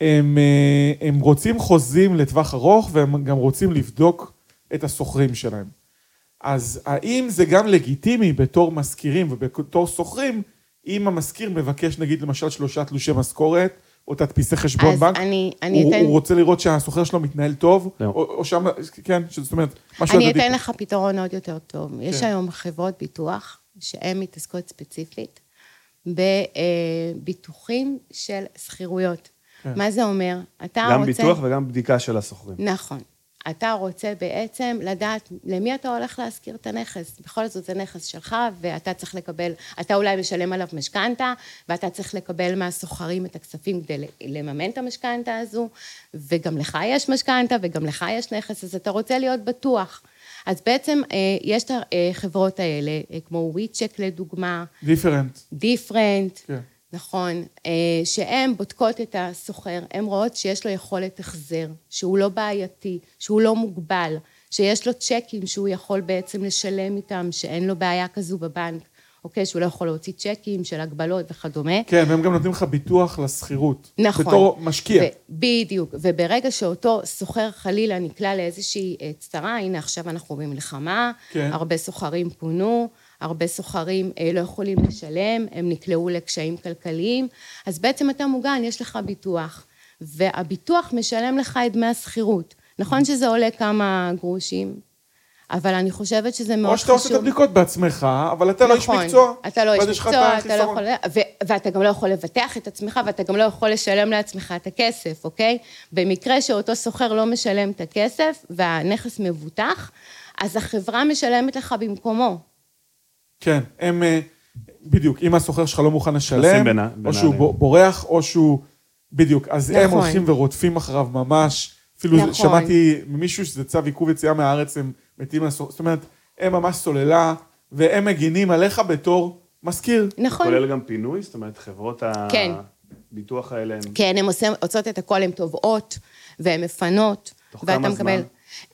הם, הם רוצים חוזים לטווח ארוך והם גם רוצים לבדוק את השוכרים שלהם. אז האם זה גם לגיטימי בתור משכירים ובתור שוכרים, אם המשכיר מבקש נגיד למשל שלושה תלושי משכורת, או תדפיסי חשבון אז בנק, אני, אני הוא, אתן... הוא רוצה לראות שהסוחר שלו מתנהל טוב, לא. או, או שם, כן, זאת אומרת, משהו אני אתן לך פתרון עוד יותר טוב. כן. יש היום חברות ביטוח שהן מתעסקות ספציפית בביטוחים של שכירויות. כן. מה זה אומר? אתה גם רוצה... גם ביטוח וגם בדיקה של השוכרים. נכון. אתה רוצה בעצם לדעת למי אתה הולך להשכיר את הנכס. בכל זאת זה נכס שלך, ואתה צריך לקבל, אתה אולי משלם עליו משכנתה, ואתה צריך לקבל מהסוחרים את הכספים כדי לממן את המשכנתה הזו, וגם לך יש משכנתה, וגם לך יש נכס, אז אתה רוצה להיות בטוח. אז בעצם אה, יש את החברות האלה, אה, כמו וויצ'ק לדוגמה. דיפרנט. דיפרנט. כן. נכון, אה, שהן בודקות את הסוחר, הן רואות שיש לו יכולת החזר, שהוא לא בעייתי, שהוא לא מוגבל, שיש לו צ'קים שהוא יכול בעצם לשלם איתם, שאין לו בעיה כזו בבנק, אוקיי? שהוא לא יכול להוציא צ'קים של הגבלות וכדומה. כן, והם גם נותנים לך ביטוח לשכירות. נכון. בתור משקיע. ו- בדיוק, וברגע שאותו סוחר חלילה נקלע לאיזושהי אה, צרה, הנה עכשיו אנחנו במלחמה, כן. הרבה סוחרים פונו, הרבה סוחרים אה, לא יכולים לשלם, הם נקלעו לקשיים כלכליים, אז בעצם אתה מוגן, יש לך ביטוח, והביטוח משלם לך את דמי השכירות. נכון שזה עולה כמה גרושים, אבל אני חושבת שזה מאוד חשוב. או שאתה עושה את הבדיקות בעצמך, אבל אתה נכון, לא איש מקצוע. אתה לא איש מקצוע, אתה לא יכול... ו- ואתה גם לא יכול לבטח את עצמך, ואתה גם לא יכול לשלם לעצמך את הכסף, אוקיי? במקרה שאותו סוחר לא משלם את הכסף, והנכס מבוטח, אז החברה משלמת לך במקומו. כן, הם, אה, בדיוק, אם הסוחר שלך לא מוכן לשלם, בינה, או שהוא. בורח, או שהוא, בדיוק, אז נכון. הם הולכים ורודפים אחריו ממש. אפילו נכון. שמעתי ממישהו שזה צו עיכוב יציאה מהארץ, הם מתים לסוחר, זאת אומרת, הם ממש סוללה, והם מגינים עליך בתור מזכיר. נכון. כולל גם פינוי? זאת אומרת, חברות כן. הביטוח האלה הם... כן, הן עושות את הכל, הן תובעות, והן מפנות. תוך כמה זמן? מקבל...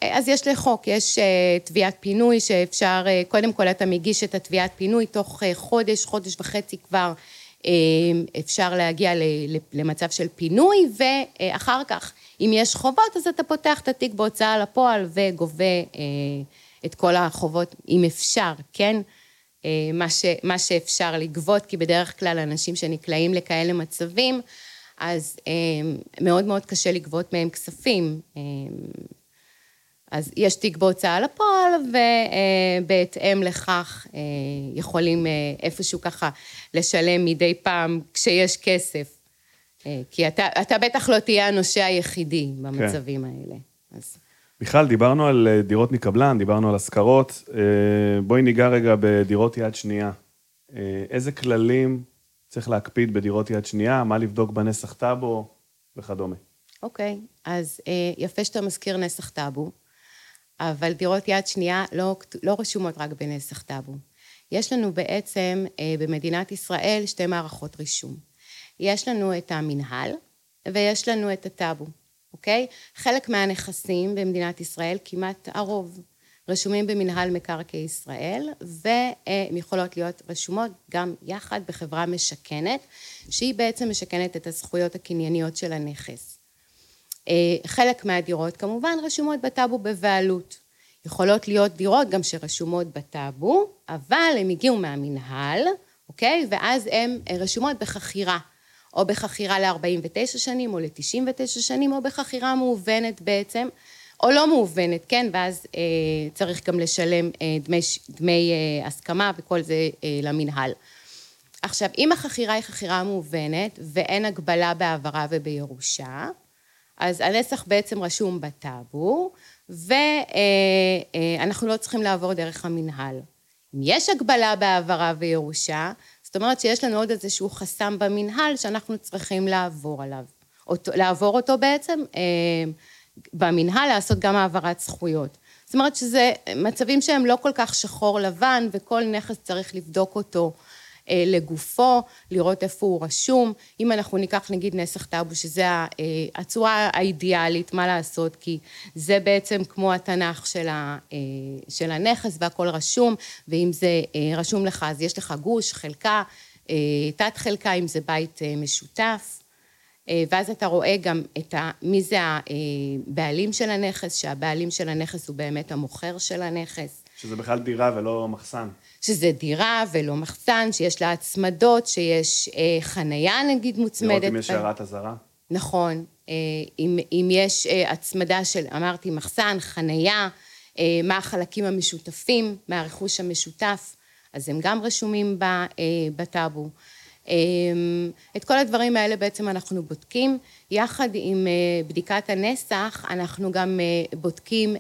אז יש לחוק, יש אה, תביעת פינוי שאפשר, אה, קודם כל אתה מגיש את התביעת פינוי, תוך אה, חודש, חודש וחצי כבר אפשר להגיע למצב של פינוי, ואחר כך, אם יש חובות, אז אתה פותח את התיק בהוצאה לפועל וגובה את כל החובות, אם אפשר, כן? מה, ש, מה שאפשר לגבות, כי בדרך כלל אנשים שנקלעים לכאלה מצבים, אז מאוד מאוד קשה לגבות מהם כספים. אז יש תיק בהוצאה לפועל, ובהתאם לכך אה, יכולים אה, איפשהו ככה לשלם מדי פעם כשיש כסף. אה, כי אתה, אתה בטח לא תהיה הנושה היחידי במצבים כן. האלה. אז... בכלל, דיברנו על דירות מקבלן, דיברנו על השכרות. בואי ניגע רגע בדירות יד שנייה. איזה כללים צריך להקפיד בדירות יד שנייה, מה לבדוק בנסח טאבו וכדומה. אוקיי, אז יפה שאתה מזכיר נסח טאבו. אבל דירות יד שנייה לא, לא רשומות רק בנסח טאבו. יש לנו בעצם אה, במדינת ישראל שתי מערכות רישום. יש לנו את המינהל ויש לנו את הטאבו, אוקיי? חלק מהנכסים במדינת ישראל, כמעט הרוב, רשומים במנהל מקרקעי ישראל, והן יכולות להיות רשומות גם יחד בחברה משכנת, שהיא בעצם משכנת את הזכויות הקנייניות של הנכס. אה, חלק מהדירות כמובן רשומות בטאבו בבעלות. יכולות להיות דירות גם שרשומות בטאבו, אבל הן הגיעו מהמינהל, אוקיי? ואז הן רשומות בחכירה. או בחכירה ל-49 שנים, או ל-99 שנים, או בחכירה מאובנת בעצם, או לא מאובנת, כן? ואז אה, צריך גם לשלם אה, דמי, דמי אה, הסכמה וכל זה אה, למינהל. עכשיו, אם החכירה היא חכירה מאובנת ואין הגבלה בהעברה ובירושה, אז הנסח בעצם רשום בטאבו, ואנחנו לא צריכים לעבור דרך המינהל. אם יש הגבלה בהעברה וירושה, זאת אומרת שיש לנו עוד איזשהו חסם במינהל שאנחנו צריכים לעבור עליו. אותו, לעבור אותו בעצם, אה, במינהל לעשות גם העברת זכויות. זאת אומרת שזה מצבים שהם לא כל כך שחור לבן וכל נכס צריך לבדוק אותו אה, לגופו, לראות איפה הוא רשום. אם אנחנו ניקח נגיד נסח טאבו, שזה אה, הצורה האידיאלית, מה לעשות, כי זה בעצם כמו התנ"ך של, ה, אה, של הנכס והכל רשום, ואם זה רשום לך אז יש לך גוש, חלקה, תת חלקה, אם זה בית משותף. ואז אתה רואה גם את ה, מי זה הבעלים של הנכס, שהבעלים של הנכס הוא באמת המוכר של הנכס. שזה בכלל דירה ולא מחסן. שזה דירה ולא מחסן, שיש לה הצמדות, שיש אה, חנייה נגיד מוצמדת. לראות אם יש הערת אזהרה. נכון. אה, אם, אם יש אה, הצמדה של, אמרתי, מחסן, חנייה, אה, מה החלקים המשותפים מהרכוש המשותף, אז הם גם רשומים ב, אה, בטאבו. אה, את כל הדברים האלה בעצם אנחנו בודקים. יחד עם אה, בדיקת הנסח, אנחנו גם אה, בודקים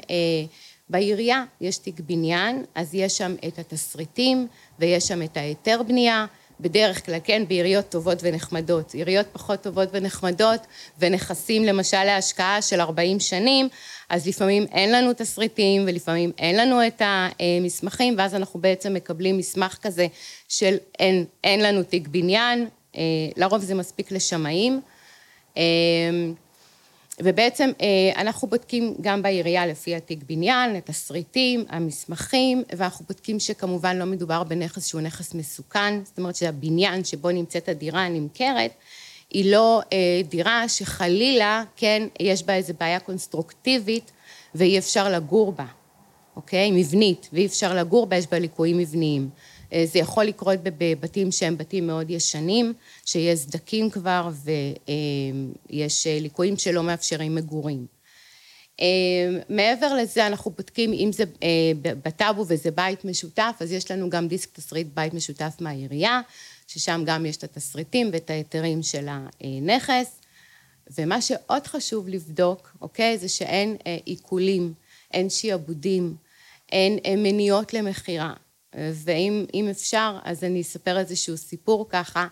בעירייה יש תיק בניין, אז יש שם את התסריטים ויש שם את ההיתר בנייה, בדרך כלל, כן, בעיריות טובות ונחמדות. עיריות פחות טובות ונחמדות ונכסים למשל להשקעה של 40 שנים, אז לפעמים אין לנו תסריטים ולפעמים אין לנו את המסמכים, ואז אנחנו בעצם מקבלים מסמך כזה של אין, אין לנו תיק בניין, אה, לרוב זה מספיק לשמאים. ובעצם אה, אנחנו בודקים גם בעירייה לפי התיק בניין, את התסריטים, המסמכים, ואנחנו בודקים שכמובן לא מדובר בנכס שהוא נכס מסוכן, זאת אומרת שהבניין שבו נמצאת הדירה הנמכרת, היא לא אה, דירה שחלילה, כן, יש בה איזו בעיה קונסטרוקטיבית ואי אפשר לגור בה, אוקיי? מבנית, ואי אפשר לגור בה, יש בה ליקויים מבניים. אה, זה יכול לקרות בבתים שהם בתים מאוד ישנים, שיש סדקים כבר ויש אה, ליקויים שלא מאפשרים מגורים. אה, מעבר לזה אנחנו בודקים אם זה בטאבו וזה בית משותף, אז יש לנו גם דיסק תסריט בית משותף מהעירייה, ששם גם יש את התסריטים ואת ההיתרים של הנכס. ומה שעוד חשוב לבדוק, אוקיי, זה שאין עיקולים, אין שיעבודים, אין מניות למכירה. ואם אפשר, אז אני אספר איזשהו סיפור ככה.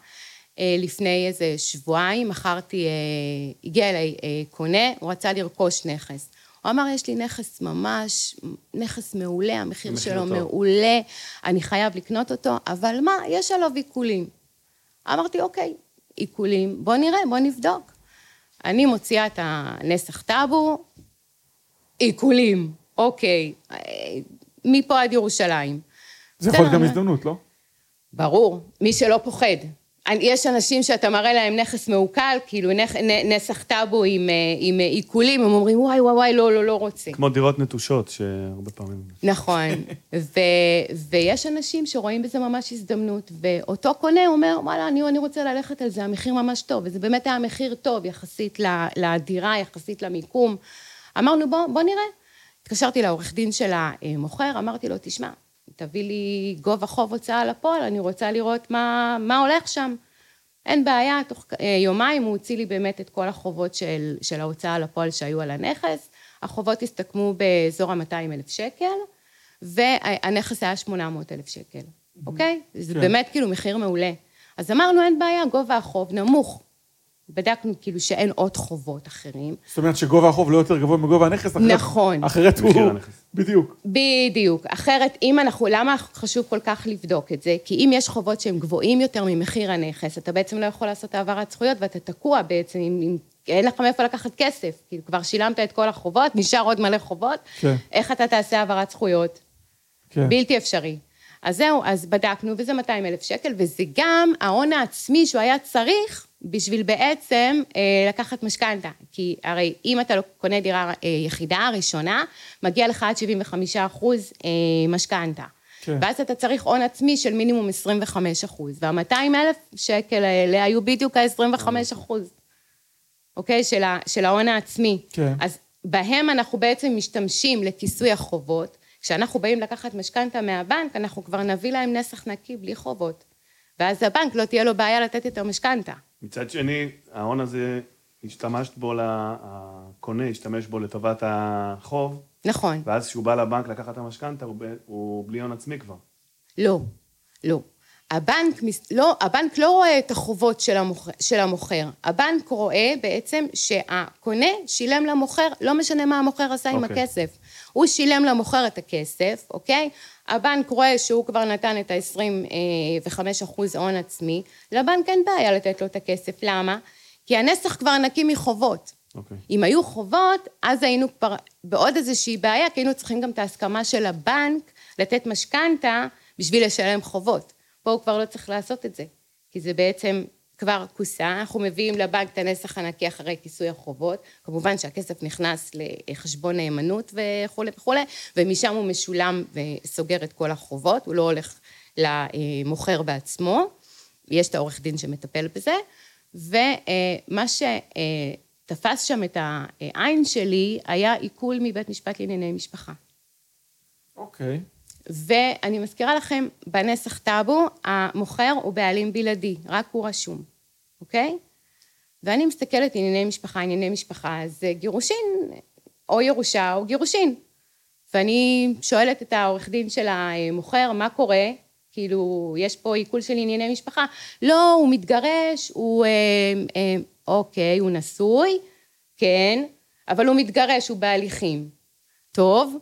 אה, לפני איזה שבועיים מכרתי, אה, הגיע אליי אה, קונה, הוא רצה לרכוש נכס. הוא אמר, יש לי נכס ממש, נכס מעולה, המחיר שלו טוב. מעולה, אני חייב לקנות אותו, אבל מה, יש עליו עיקולים. אמרתי, אוקיי, עיקולים, בוא נראה, בוא נבדוק. אני מוציאה את הנסח טאבו, עיקולים, אוקיי, מפה עד ירושלים. זה יכול להיות גם הזדמנות, לא? ברור, מי שלא פוחד. יש אנשים שאתה מראה להם נכס מעוקל, כאילו נסח טאבו עם, אה, עם אה, עיקולים, הם אומרים, וואי, וואי, וואי, לא, לא, לא רוצה. כמו דירות נטושות, שהרבה פעמים... נכון, ו, ויש אנשים שרואים בזה ממש הזדמנות, ואותו קונה אומר, וואלה, אני, אני רוצה ללכת על זה, המחיר ממש טוב, וזה באמת היה מחיר טוב יחסית לדירה, יחסית למיקום. אמרנו, בוא, בוא נראה. התקשרתי לעורך דין של המוכר, אמרתי לו, תשמע, תביא לי גובה חוב הוצאה לפועל, אני רוצה לראות מה, מה הולך שם. אין בעיה, תוך אה, יומיים הוא הוציא לי באמת את כל החובות של, של ההוצאה לפועל שהיו על הנכס. החובות הסתכמו באזור ה-200 אלף שקל, והנכס היה 800 אלף שקל, אוקיי? זה כן. באמת כאילו מחיר מעולה. אז אמרנו, אין בעיה, גובה החוב נמוך. בדקנו כאילו שאין עוד חובות אחרים. זאת אומרת שגובה החוב לא יותר גבוה מגובה הנכס, אחרת, נכון. אחרת הוא... בדיוק. בדיוק. אחרת, אם אנחנו, למה חשוב כל כך לבדוק את זה? כי אם יש חובות שהם גבוהים יותר ממחיר הנכס, אתה בעצם לא יכול לעשות העברת זכויות, ואתה תקוע בעצם עם... עם אין לך מאיפה לקחת כסף, כאילו כבר שילמת את כל החובות, נשאר עוד מלא חובות, כן. איך אתה תעשה העברת זכויות? כן. בלתי אפשרי. אז זהו, אז בדקנו, וזה 200 אלף שקל, וזה גם ההון העצמי שהוא היה צריך בשביל בעצם אה, לקחת משכנתה. כי הרי אם אתה לא קונה דירה אה, יחידה ראשונה, מגיע לך עד 75 אחוז אה, משכנתה. כן. ואז אתה צריך הון עצמי של מינימום 25 אחוז, וה-200 אלף שקל האלה היו בדיוק ה-25 אחוז, אוקיי? של, ה, של ההון העצמי. כן. אז בהם אנחנו בעצם משתמשים לכיסוי החובות. כשאנחנו באים לקחת משכנתה מהבנק, אנחנו כבר נביא להם נסח נקי בלי חובות. ואז הבנק לא תהיה לו בעיה לתת יותר משכנתה. מצד שני, ההון הזה, השתמשת בו, הקונה השתמש בו לטובת החוב, נכון. ואז כשהוא בא לבנק לקחת את המשכנתה, הוא, הוא בלי הון עצמי כבר. לא, לא. הבנק, לא, הבנק לא רואה את החובות של המוכר, של המוכר. הבנק רואה בעצם שהקונה שילם למוכר, לא משנה מה המוכר עשה עם אוקיי. הכסף. הוא שילם למוכר את הכסף, אוקיי? הבנק רואה שהוא כבר נתן את ה-25 אחוז הון עצמי, לבנק אין בעיה לתת לו את הכסף. למה? כי הנסח כבר נקי מחובות. אוקיי. אם היו חובות, אז היינו כבר בעוד איזושהי בעיה, כי היינו צריכים גם את ההסכמה של הבנק לתת משכנתה בשביל לשלם חובות. פה הוא כבר לא צריך לעשות את זה, כי זה בעצם כבר כוסה, אנחנו מביאים לבנק את הנסח הנקי אחרי כיסוי החובות, כמובן שהכסף נכנס לחשבון נאמנות וכולי וכולי, ומשם הוא משולם וסוגר את כל החובות, הוא לא הולך למוכר בעצמו, יש את העורך דין שמטפל בזה, ומה שתפס שם את העין שלי היה עיקול מבית משפט לענייני משפחה. אוקיי. ואני מזכירה לכם, בנסח טאבו, המוכר הוא בעלים בלעדי, רק הוא רשום, אוקיי? ואני מסתכלת ענייני משפחה, ענייני משפחה, זה גירושין, או ירושה או גירושין. ואני שואלת את העורך דין של המוכר, מה קורה? כאילו, יש פה עיכול של ענייני משפחה. לא, הוא מתגרש, הוא... אה, אה, אוקיי, הוא נשוי, כן, אבל הוא מתגרש, הוא בהליכים. טוב,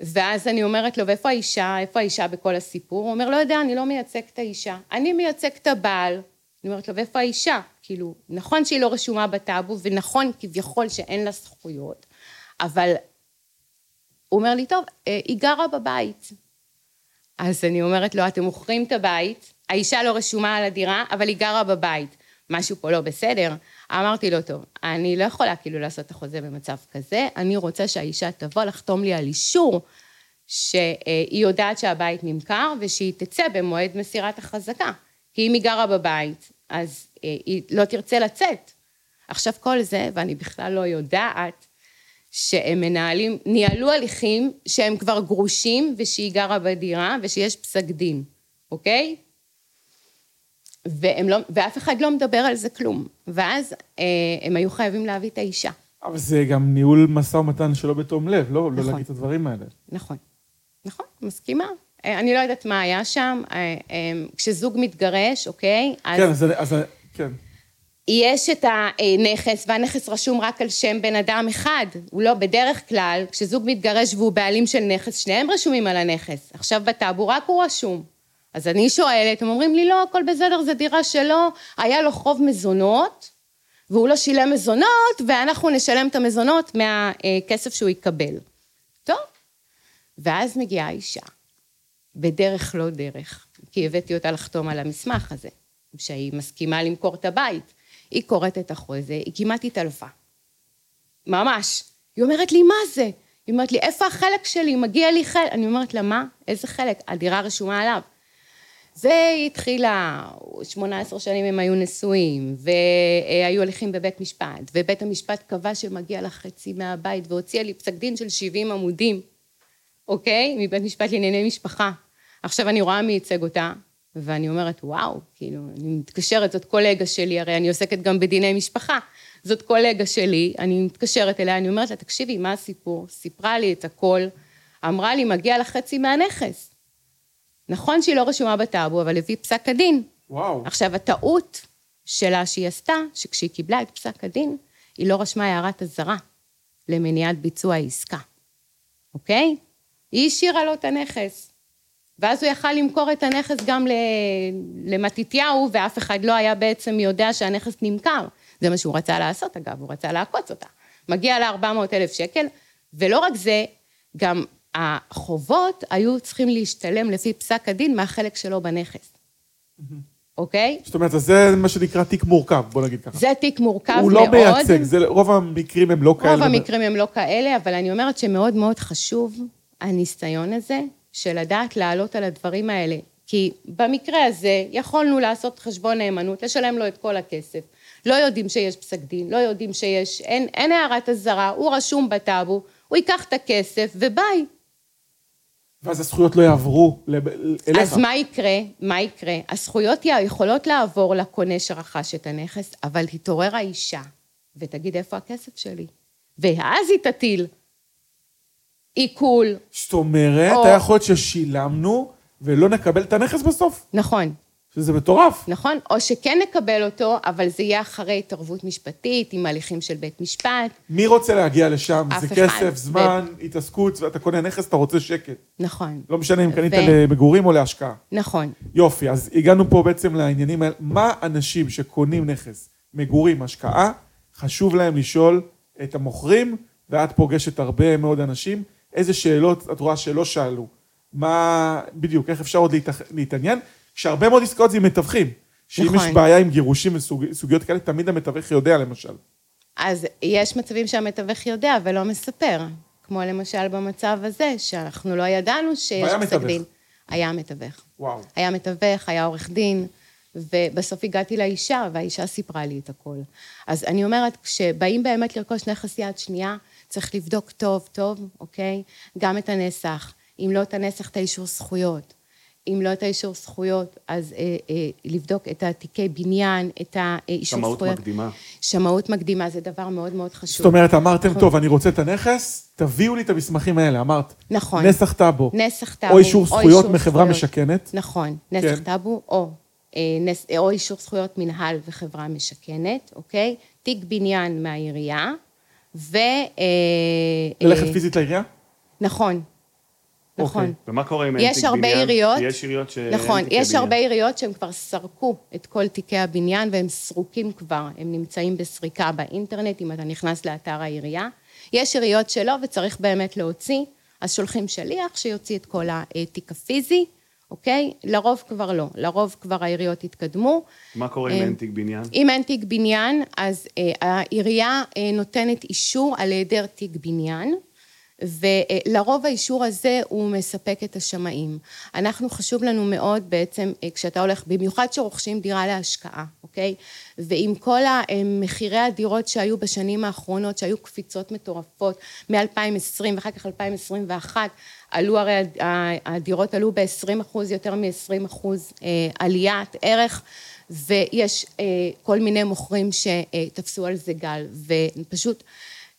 ואז אני אומרת לו, ואיפה האישה? איפה האישה בכל הסיפור? הוא אומר, לא יודע, אני לא מייצג את האישה. אני מייצג את הבעל. אני אומרת לו, ואיפה האישה? כאילו, נכון שהיא לא רשומה בטאבו, ונכון כביכול שאין לה זכויות, אבל הוא אומר לי, טוב, אה, היא גרה בבית. אז אני אומרת לו, אתם מוכרים את הבית, האישה לא רשומה על הדירה, אבל היא גרה בבית. משהו פה לא בסדר. אמרתי לו, טוב, אני לא יכולה כאילו לעשות את החוזה במצב כזה, אני רוצה שהאישה תבוא לחתום לי על אישור שהיא יודעת שהבית נמכר ושהיא תצא במועד מסירת החזקה. כי אם היא גרה בבית, אז אה, היא לא תרצה לצאת. עכשיו כל זה, ואני בכלל לא יודעת, שהם מנהלים, ניהלו הליכים שהם כבר גרושים ושהיא גרה בדירה ושיש פסק דין, אוקיי? והם לא, ואף אחד לא מדבר על זה כלום. ואז אה, הם היו חייבים להביא את האישה. אבל זה גם ניהול משא ומתן שלא בתום לב, לא, לא נכון. להגיד את הדברים האלה. נכון. נכון, מסכימה. אה, אני לא יודעת מה היה שם. אה, אה, כשזוג מתגרש, אוקיי? אז כן, אז, אז, כן. יש את הנכס, והנכס רשום רק על שם בן אדם אחד. הוא לא, בדרך כלל, כשזוג מתגרש והוא בעלים של נכס, שניהם רשומים על הנכס. עכשיו בטאבו רק הוא רשום. אז אני שואלת, הם אומרים לי, לא, הכל בסדר, זו דירה שלו, היה לו חוב מזונות, והוא לא שילם מזונות, ואנחנו נשלם את המזונות מהכסף שהוא יקבל. טוב. ואז מגיעה האישה, בדרך לא דרך, כי הבאתי אותה לחתום על המסמך הזה, שהיא מסכימה למכור את הבית. היא קוראת את החוזה, היא כמעט התעלפה. ממש. היא אומרת לי, מה זה? היא אומרת לי, איפה החלק שלי? מגיע לי חלק. אני אומרת לה, מה? איזה חלק? הדירה רשומה עליו. זה התחילה, 18 שנים הם היו נשואים, והיו הליכים בבית משפט, ובית המשפט קבע שמגיע לה חצי מהבית, והוציאה לי פסק דין של 70 עמודים, אוקיי? מבית משפט לענייני משפחה. עכשיו אני רואה מי ייצג אותה, ואני אומרת, וואו, כאילו, אני מתקשרת, זאת קולגה שלי, הרי אני עוסקת גם בדיני משפחה. זאת קולגה שלי, אני מתקשרת אליה, אני אומרת לה, תקשיבי, מה הסיפור? סיפרה לי את הכל, אמרה לי, מגיע לה חצי מהנכס. נכון שהיא לא רשומה בטאבו, אבל הביא פסק הדין. וואו. עכשיו, הטעות שלה שהיא עשתה, שכשהיא קיבלה את פסק הדין, היא לא רשמה הערת אזהרה למניעת ביצוע העסקה, אוקיי? היא השאירה לו את הנכס. ואז הוא יכל למכור את הנכס גם למתתיהו, ואף אחד לא היה בעצם יודע שהנכס נמכר. זה מה שהוא רצה לעשות, אגב, הוא רצה לעקוץ אותה. מגיע לה 400 אלף שקל, ולא רק זה, גם החובות היו צריכים להשתלם לפי פסק הדין מהחלק שלו בנכס. אוקיי? זאת אומרת, זה מה שנקרא תיק מורכב, בוא נגיד ככה. זה תיק מורכב מאוד. הוא לא מייצג, זה, רוב המקרים הם לא כאלה. רוב המקרים הם לא כאלה, אבל אני אומרת שמאוד מאוד חשוב הניסיון הזה, של לדעת לעלות על הדברים האלה. כי במקרה הזה יכולנו לעשות חשבון נאמנות, לשלם לו את כל הכסף. לא יודעים שיש פסק דין, לא יודעים שיש, אין, אין הערת אזהרה, הוא רשום בטאבו, הוא ייקח את הכסף וביי. ואז הזכויות לא יעברו אליך. אז מה יקרה? מה יקרה? הזכויות יכולות לעבור לקונה שרכש את הנכס, אבל תתעורר האישה ותגיד איפה הכסף שלי. ואז היא תטיל עיקול. זאת אומרת, או... היה יכול להיות ששילמנו ולא נקבל את הנכס בסוף. נכון. שזה מטורף. נכון, או שכן נקבל אותו, אבל זה יהיה אחרי התערבות משפטית, עם הליכים של בית משפט. מי רוצה להגיע לשם? זה אחד. כסף, זמן, ו... התעסקות, ואתה קונה נכס, אתה רוצה שקט. נכון. לא משנה אם קנית ו... למגורים או להשקעה. נכון. יופי, אז הגענו פה בעצם לעניינים האלה. מה אנשים שקונים נכס, מגורים, השקעה, חשוב להם לשאול את המוכרים, ואת פוגשת הרבה מאוד אנשים, איזה שאלות את רואה שלא שאלו? מה, בדיוק, איך אפשר עוד. להתעניין? שהרבה מאוד עסקאות זה עם מתווכים. שאם נכון. יש בעיה עם גירושים וסוגיות כאלה, תמיד המתווך יודע למשל. אז יש מצבים שהמתווך יודע ולא מספר. כמו למשל במצב הזה, שאנחנו לא ידענו שיש פסק דין. היה מתווך. וואו. היה מתווך, היה עורך דין, ובסוף הגעתי לאישה, והאישה סיפרה לי את הכל. אז אני אומרת, כשבאים באמת לרכוש נכס יד שנייה, צריך לבדוק טוב טוב, אוקיי? גם את הנסח, אם לא את הנסח, את האישור זכויות. אם לא את האישור זכויות, אז אה, אה, לבדוק את התיקי בניין, את האישור זכויות. שמאות מקדימה. שמאות מקדימה זה דבר מאוד מאוד חשוב. זאת אומרת, אמרתם, נכון. טוב, אני רוצה את הנכס, תביאו לי את המסמכים האלה, אמרת. נכון. נסח טאבו. נסח טאבו. או אישור זכויות מחברה משכנת. נכון, נסח כן. טאבו, או, אה, נס, או אישור זכויות מנהל וחברה משכנת, אוקיי? תיק בניין מהעירייה, ו... אה, ללכת אה, פיזית לעירייה? נכון. נכון. אוקיי. ומה קורה אם אין תיק בניין? יש הרבה עיריות... יש עיריות שאין נכון, יש בניין. הרבה עיריות שהם כבר סרקו את כל תיקי הבניין, והם סרוקים כבר, הם נמצאים בסריקה באינטרנט, אם אתה נכנס לאתר העירייה. יש עיריות שלא, וצריך באמת להוציא, אז שולחים שליח שיוציא את כל התיק הפיזי, אוקיי? לרוב כבר לא, לרוב כבר העיריות התקדמו. מה קורה אם אין תיק בניין? אם אין תיק בניין, אז אה, העירייה אה, נותנת אישור על היעדר תיק בניין. ולרוב האישור הזה הוא מספק את השמאים. אנחנו חשוב לנו מאוד בעצם כשאתה הולך, במיוחד שרוכשים דירה להשקעה, אוקיי? ועם כל מחירי הדירות שהיו בשנים האחרונות, שהיו קפיצות מטורפות מ-2020 ואחר כך 2021, עלו הרי, הדירות עלו ב-20 אחוז, יותר מ-20 אחוז אה, עליית ערך. ויש אה, כל מיני מוכרים שתפסו על זה גל, ופשוט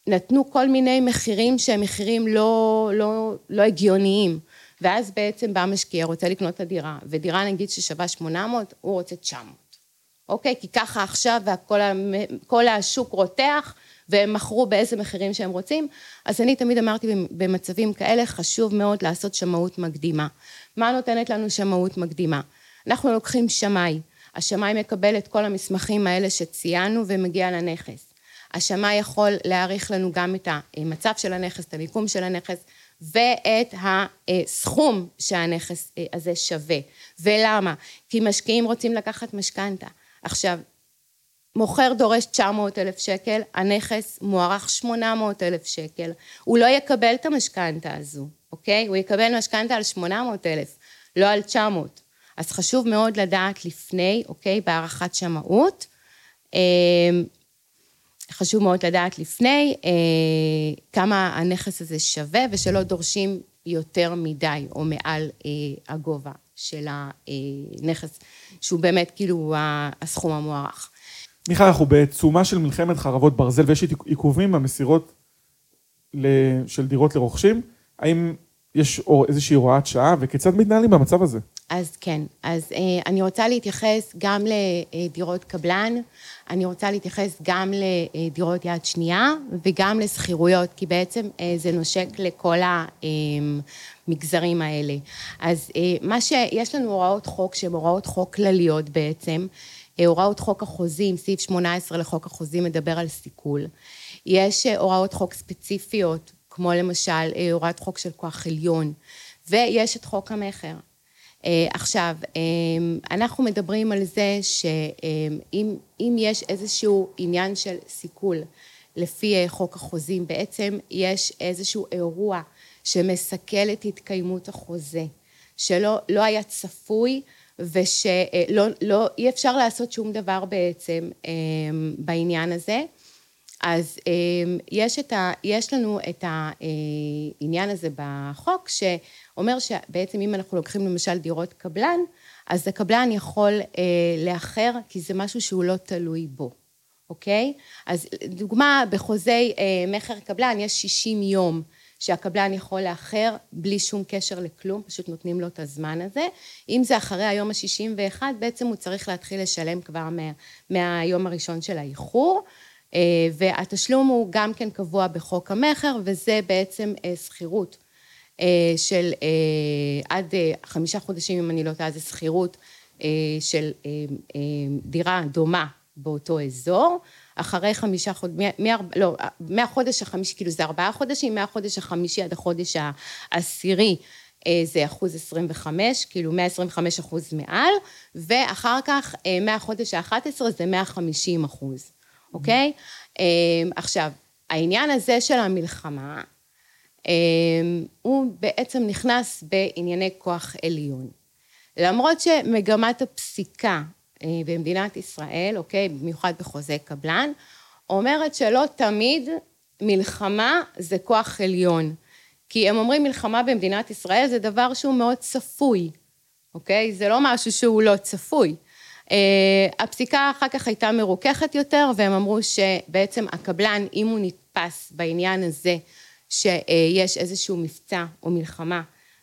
נתנו כל מיני מחירים שהם מחירים לא, לא, לא הגיוניים. ואז בעצם בא משקיע, רוצה לקנות את הדירה, ודירה נגיד ששווה 800, הוא רוצה 900. אוקיי? כי ככה עכשיו וכל השוק רותח, והם מכרו באיזה מחירים שהם רוצים. אז אני תמיד אמרתי במצבים כאלה, חשוב מאוד לעשות שמאות מקדימה. מה נותנת לנו שמאות מקדימה? אנחנו לוקחים שמאי. השמאי מקבל את כל המסמכים האלה שציינו ומגיע לנכס. השמאי יכול להעריך לנו גם את המצב של הנכס, את המיקום של הנכס ואת הסכום שהנכס הזה שווה. ולמה? כי משקיעים רוצים לקחת משכנתה. עכשיו, מוכר דורש 900 אלף שקל, הנכס מוערך 800 אלף שקל, הוא לא יקבל את המשכנתה הזו, אוקיי? הוא יקבל משכנתה על 800 אלף, לא על 900. אז חשוב מאוד לדעת לפני, אוקיי? בהערכת שמאות. חשוב מאוד לדעת לפני אה, כמה הנכס הזה שווה ושלא דורשים יותר מדי או מעל אה, הגובה של הנכס, שהוא באמת כאילו הסכום המוערך. מיכל, אנחנו בעצומה של מלחמת חרבות ברזל ויש עיכובים במסירות של דירות לרוכשים. האם יש איזושהי הוראת שעה וכיצד מתנהלים במצב הזה? אז כן, אז אה, אני רוצה להתייחס גם לדירות קבלן, אני רוצה להתייחס גם לדירות יד שנייה וגם לשכירויות, כי בעצם אה, זה נושק לכל המגזרים האלה. אז אה, מה שיש לנו הוראות חוק שהן הוראות חוק כלליות בעצם, אה, הוראות חוק החוזים, סעיף 18 לחוק החוזים מדבר על סיכול. יש אה, הוראות חוק ספציפיות, כמו למשל אה, הוראת חוק של כוח עליון, ויש את חוק המכר. אה, עכשיו, אה, אנחנו מדברים על זה שאם יש איזשהו עניין של סיכול לפי אה, חוק החוזים, בעצם יש איזשהו אירוע שמסכל את התקיימות החוזה, שלא לא היה צפוי ושלא לא, אי אפשר לעשות שום דבר בעצם בעניין הזה. אז יש, ה, יש לנו את העניין הזה בחוק, אומר שבעצם אם אנחנו לוקחים למשל דירות קבלן, אז הקבלן יכול אה, לאחר, כי זה משהו שהוא לא תלוי בו, אוקיי? אז דוגמה, בחוזי אה, מכר קבלן יש 60 יום שהקבלן יכול לאחר בלי שום קשר לכלום, פשוט נותנים לו את הזמן הזה. אם זה אחרי היום ה-61, בעצם הוא צריך להתחיל לשלם כבר מה, מהיום הראשון של האיחור. אה, והתשלום הוא גם כן קבוע בחוק המכר, וזה בעצם אה, שכירות. אה, של אה, עד אה, חמישה חודשים, אם אני לא טועה, זה שכירות של דירה דומה באותו אזור. אחרי חמישה חודשים, לא, מהחודש החמישי, כאילו זה ארבעה חודשים, מהחודש החמישי עד החודש העשירי זה אחוז 25, כאילו 125 אחוז מעל, ואחר כך מהחודש ה-11 זה 150 אחוז, אוקיי? Mm-hmm. עכשיו, העניין הזה של המלחמה, הוא בעצם נכנס בענייני כוח עליון. למרות שמגמת הפסיקה אה, במדינת ישראל, אוקיי, במיוחד בחוזה קבלן, אומרת שלא תמיד מלחמה זה כוח עליון. כי הם אומרים מלחמה במדינת ישראל זה דבר שהוא מאוד צפוי, אוקיי? זה לא משהו שהוא לא צפוי. Uh, הפסיקה אחר כך הייתה מרוככת יותר, והם אמרו שבעצם הקבלן, אם הוא נתפס בעניין הזה שיש איזשהו מבצע או מלחמה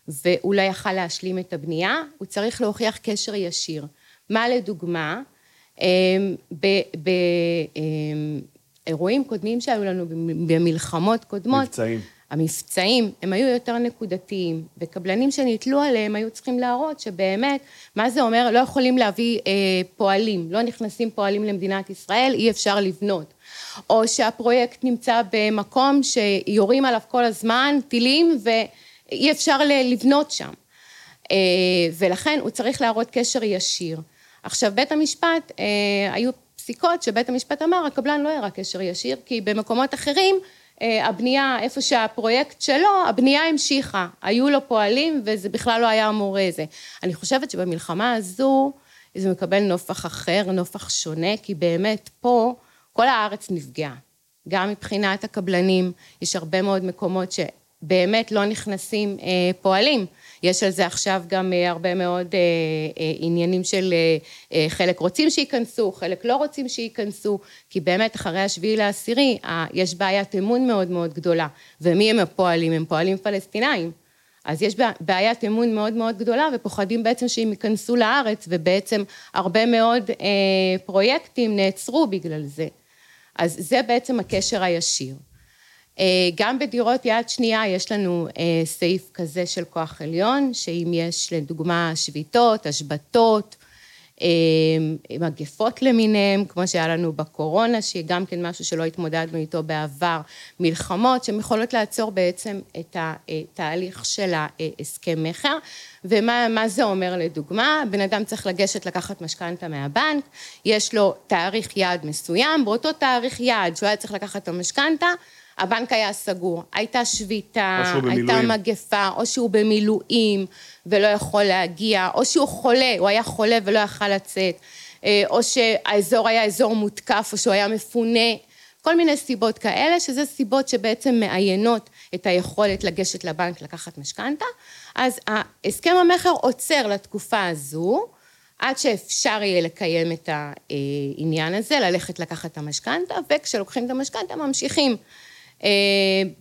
והוא לא יכל להשלים את הבנייה, הוא צריך להוכיח קשר ישיר. מה לדוגמה, אמ, באירועים קודמים שהיו לנו, במלחמות קודמות, מבצעים. המבצעים הם היו יותר נקודתיים, וקבלנים שנתלו עליהם היו צריכים להראות שבאמת, מה זה אומר? לא יכולים להביא אה, פועלים, לא נכנסים פועלים למדינת ישראל, אי אפשר לבנות. או שהפרויקט נמצא במקום שיורים עליו כל הזמן טילים ואי אפשר לבנות שם. אה, ולכן הוא צריך להראות קשר ישיר. עכשיו בית המשפט, אה, היו פסיקות שבית המשפט אמר, הקבלן לא הראה קשר ישיר, כי במקומות אחרים הבנייה, איפה שהפרויקט שלו, הבנייה המשיכה, היו לו פועלים וזה בכלל לא היה אמור זה. אני חושבת שבמלחמה הזו זה מקבל נופח אחר, נופח שונה, כי באמת פה כל הארץ נפגעה, גם מבחינת הקבלנים, יש הרבה מאוד מקומות שבאמת לא נכנסים אה, פועלים, יש על זה עכשיו גם אה, הרבה מאוד אה, עניינים של חלק רוצים שייכנסו, חלק לא רוצים שייכנסו, כי באמת אחרי השביעי לעשירי יש בעיית אמון מאוד מאוד גדולה, ומי הם הפועלים? הם פועלים פלסטינאים. אז יש בעיית אמון מאוד מאוד גדולה ופוחדים בעצם שהם ייכנסו לארץ ובעצם הרבה מאוד אה, פרויקטים נעצרו בגלל זה. אז זה בעצם הקשר הישיר. אה, גם בדירות יד שנייה יש לנו אה, סעיף כזה של כוח עליון, שאם יש לדוגמה שביתות, השבתות, אה, מגפות למיניהם, כמו שהיה לנו בקורונה, שהיא גם כן משהו שלא התמודדנו איתו בעבר, מלחמות שהן יכולות לעצור בעצם את התהליך של ההסכם מכר. ומה זה אומר לדוגמה? בן אדם צריך לגשת לקחת משכנתה מהבנק, יש לו תאריך יעד מסוים, באותו תאריך יעד שהוא היה צריך לקחת את המשכנתה, הבנק היה סגור, הייתה שביתה, הייתה מגפה, או שהוא במילואים ולא יכול להגיע, או שהוא חולה, הוא היה חולה ולא יכל לצאת, אה, או שהאזור היה אזור מותקף, או שהוא היה מפונה, כל מיני סיבות כאלה, שזה סיבות שבעצם מאיינות את היכולת לגשת לבנק לקחת משכנתה, אז הסכם המכר עוצר לתקופה הזו, עד שאפשר יהיה לקיים את העניין הזה, ללכת לקחת את המשכנתה, וכשלוקחים את המשכנתה ממשיכים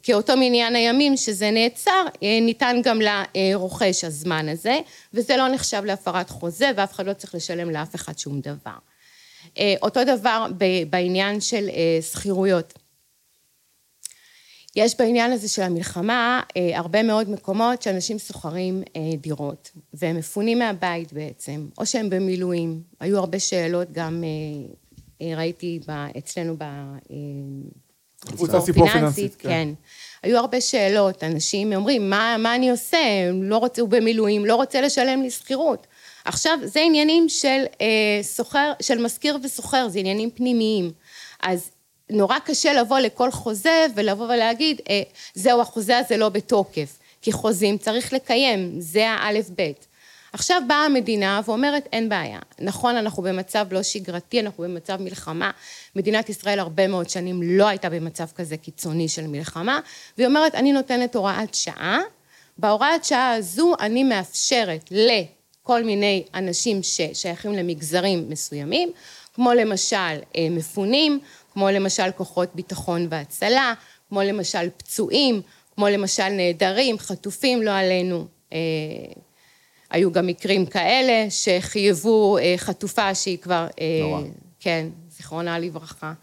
כאותו מניין הימים שזה נעצר, אה, ניתן גם לרוכש הזמן הזה, וזה לא נחשב להפרת חוזה, ואף אחד לא צריך לשלם לאף אחד שום דבר. אה, אותו דבר בעניין של שכירויות. יש בעניין הזה של המלחמה הרבה מאוד מקומות שאנשים שוכרים דירות, והם מפונים מהבית בעצם, או שהם במילואים. היו הרבה שאלות גם ראיתי אצלנו קבוצה סיפור פיננסית, כן. כן. היו הרבה שאלות, אנשים אומרים, מה, מה אני עושה? לא רוצה, הוא במילואים, לא רוצה לשלם לי שכירות. עכשיו, זה עניינים של אה, סוחר, של משכיר וסוחר, זה עניינים פנימיים. אז נורא קשה לבוא לכל חוזה ולבוא ולהגיד, אה, זהו, החוזה הזה לא בתוקף. כי חוזים צריך לקיים, זה האלף בית. עכשיו באה המדינה ואומרת, אין בעיה. נכון, אנחנו במצב לא שגרתי, אנחנו במצב מלחמה. מדינת ישראל הרבה מאוד שנים לא הייתה במצב כזה קיצוני של מלחמה, והיא אומרת, אני נותנת הוראת שעה, בהוראת שעה הזו אני מאפשרת לכל מיני אנשים ששייכים למגזרים מסוימים, כמו למשל אה, מפונים, כמו למשל כוחות ביטחון והצלה, כמו למשל פצועים, כמו למשל נעדרים, חטופים, לא עלינו. אה, היו גם מקרים כאלה שחייבו אה, חטופה שהיא כבר... נורא. כן, זיכרונה לברכה.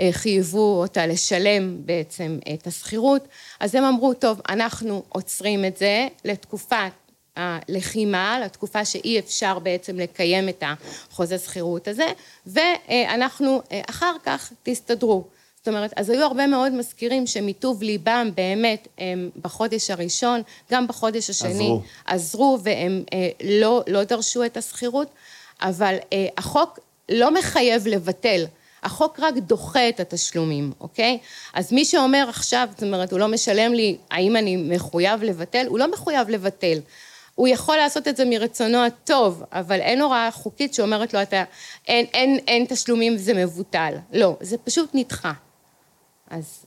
אה, חייבו אותה לשלם בעצם את השכירות, אז הם אמרו, טוב, אנחנו עוצרים את זה לתקופת הלחימה, לתקופה שאי אפשר בעצם לקיים את החוזה שכירות הזה, ואנחנו אה, אחר כך תסתדרו. זאת אומרת, אז היו הרבה מאוד מזכירים שמטוב ליבם באמת הם בחודש הראשון, גם בחודש השני, עזרו, עזרו והם אה, לא, לא דרשו את השכירות, אבל החוק לא מחייב לבטל, החוק רק דוחה את התשלומים, אוקיי? אז מי שאומר עכשיו, זאת אומרת, הוא לא משלם לי, האם אני מחויב לבטל? הוא לא מחויב לבטל. הוא יכול לעשות את זה מרצונו הטוב, אבל אין הוראה חוקית שאומרת לו, אתה, אין, אין, אין תשלומים וזה מבוטל. לא, זה פשוט נדחה. אז...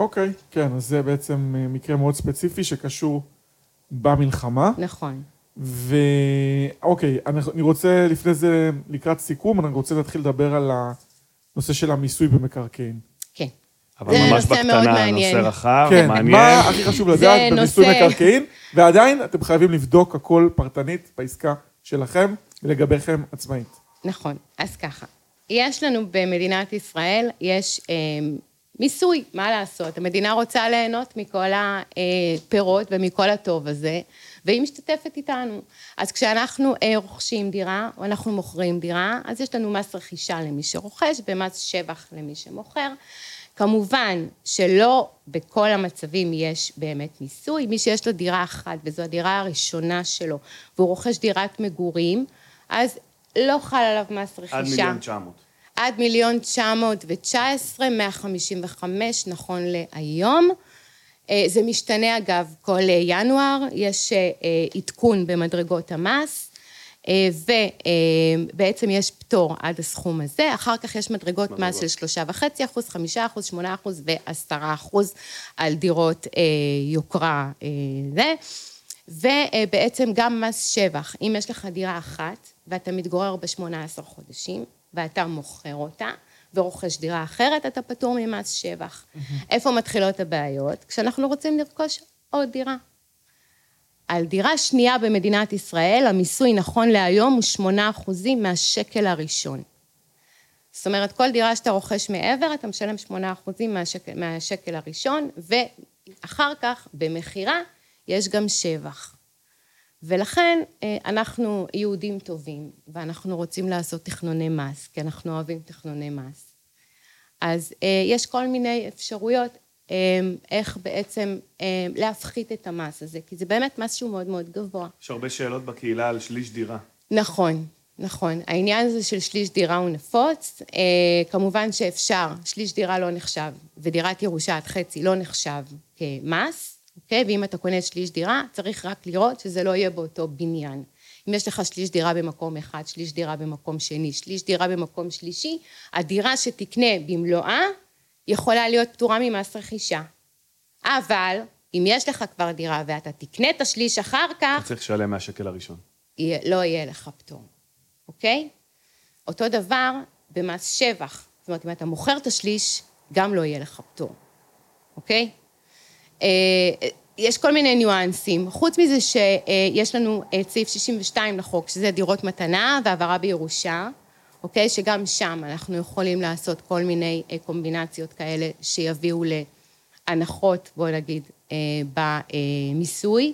אוקיי, כן, אז זה בעצם אה, מקרה מאוד ספציפי שקשור במלחמה. נכון. ואוקיי, אני רוצה לפני זה, לקראת סיכום, אני רוצה להתחיל לדבר על הנושא של המיסוי במקרקעין. כן. אבל ממש בקטנה, נושא רחב, כן, מעניין. כן, מה הכי חשוב לדעת במיסוי מקרקעין, ועדיין אתם חייבים לבדוק הכל פרטנית בעסקה שלכם ולגביכם עצמאית. נכון, אז ככה. יש לנו במדינת ישראל, יש אה, מיסוי, מה לעשות? המדינה רוצה ליהנות מכל הפירות ומכל הטוב הזה. והיא משתתפת איתנו. אז כשאנחנו אה, רוכשים דירה, או אנחנו מוכרים דירה, אז יש לנו מס רכישה למי שרוכש ומס שבח למי שמוכר. כמובן שלא בכל המצבים יש באמת מיסוי, מי שיש לו דירה אחת וזו הדירה הראשונה שלו והוא רוכש דירת מגורים, אז לא חל עליו מס רכישה. עד מיליון תשע מאות. עד מיליון תשע מאות ותשע עשרה, מאה חמישים וחמש נכון להיום. אה, זה משתנה אגב כל אה, ינואר, יש אה, עדכון במדרגות המס ובעצם יש פטור עד הסכום הזה, אחר כך יש מדרגות מדרגות. מס של שלושה וחצי אחוז, חמישה אחוז, שמונה אחוז ועשרה אחוז על דירות יוקרה זה, ובעצם גם מס שבח, אם יש לך דירה אחת ואתה מתגורר בשמונה עשר חודשים ואתה מוכר אותה, ורוכש דירה אחרת, אתה פטור ממס שבח. Mm-hmm. איפה מתחילות הבעיות? כשאנחנו רוצים לרכוש עוד דירה. על דירה שנייה במדינת ישראל, המיסוי נכון להיום הוא שמונה אחוזים מהשקל הראשון. זאת אומרת, כל דירה שאתה רוכש מעבר, אתה משלם שמונה אחוזים מהשקל, מהשקל הראשון, ואחר כך, במכירה, יש גם שבח. ולכן אה, אנחנו יהודים טובים, ואנחנו רוצים לעשות תכנוני מס, כי אנחנו אוהבים תכנוני מס. אז אה, יש כל מיני אפשרויות אה, איך בעצם להפחית את המס הזה, כי זה באמת מס שהוא מאוד מאוד גבוה. יש הרבה שאלות בקהילה על שליש דירה. נכון, נכון. העניין הזה של שליש דירה הוא נפוץ. כמובן שאפשר, שליש דירה לא נחשב, ודירת ירושה עד חצי לא נחשב כמס. אוקיי? ואם אתה קונה שליש דירה, צריך רק לראות שזה לא יהיה באותו בניין. אם יש לך שליש דירה במקום אחד, שליש דירה במקום שני, שליש דירה במקום שלישי, הדירה שתקנה במלואה יכולה להיות פטורה ממס רכישה. אבל אם יש לך כבר דירה ואתה תקנה את השליש אחר כך... אתה צריך לשלם מהשקל הראשון. יהיה, לא יהיה לך פטור, אוקיי? אותו דבר במס שבח. זאת אומרת, אם אתה מוכר את השליש, גם לא יהיה לך פטור. אוקיי? אה, יש כל מיני ניואנסים. חוץ מזה שיש לנו את סעיף 62 לחוק, שזה דירות מתנה והעברה בירושה, אוקיי? שגם שם אנחנו יכולים לעשות כל מיני אה, קומבינציות כאלה שיביאו להנחות, בואי נגיד, אה, במיסוי.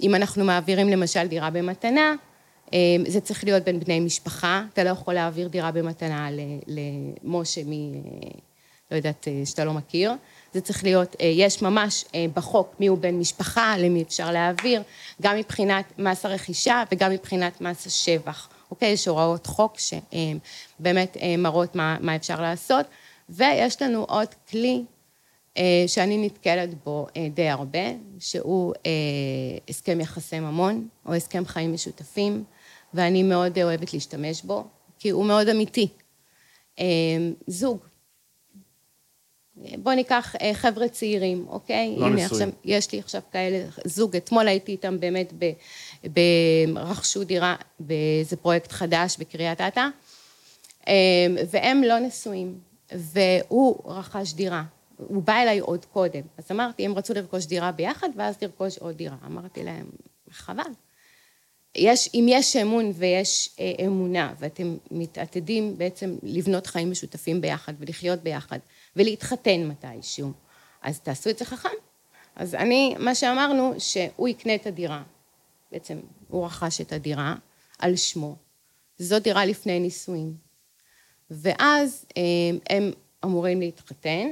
אם אנחנו מעבירים למשל דירה במתנה, אה, זה צריך להיות בין בני משפחה, אתה לא יכול להעביר דירה במתנה למשה מ... לא יודעת, שאתה לא מכיר. זה צריך להיות, יש ממש בחוק מי הוא בן משפחה, למי אפשר להעביר, גם מבחינת מס הרכישה וגם מבחינת מס השבח. אוקיי? יש הוראות חוק שבאמת מראות מה, מה אפשר לעשות, ויש לנו עוד כלי אה, שאני נתקלת בו אה, די הרבה, שהוא אה, הסכם יחסי ממון, או הסכם חיים משותפים, ואני מאוד אוהבת להשתמש בו, כי הוא מאוד אמיתי. זוג. בואו ניקח חבר'ה צעירים, אוקיי? לא נשואים. עכשיו, יש לי עכשיו כאלה, זוג, אתמול הייתי איתם באמת רכשו דירה באיזה פרויקט חדש בקריית אתא, אמ, והם לא נשואים, והוא רכש דירה. הוא בא אליי עוד קודם. אז אמרתי, הם רצו לרכוש דירה ביחד, ואז לרכוש עוד דירה. אמרתי להם, חבל. יש, אם יש אמון ויש אה, אמונה, ואתם מתעתדים בעצם לבנות חיים משותפים ביחד, ולחיות ביחד, ולהתחתן מתישהו, אז תעשו את זה חכם. אז אני, מה שאמרנו, שהוא יקנה את הדירה, בעצם הוא רכש את הדירה על שמו. זו דירה לפני נישואים. ואז אה, הם אמורים להתחתן,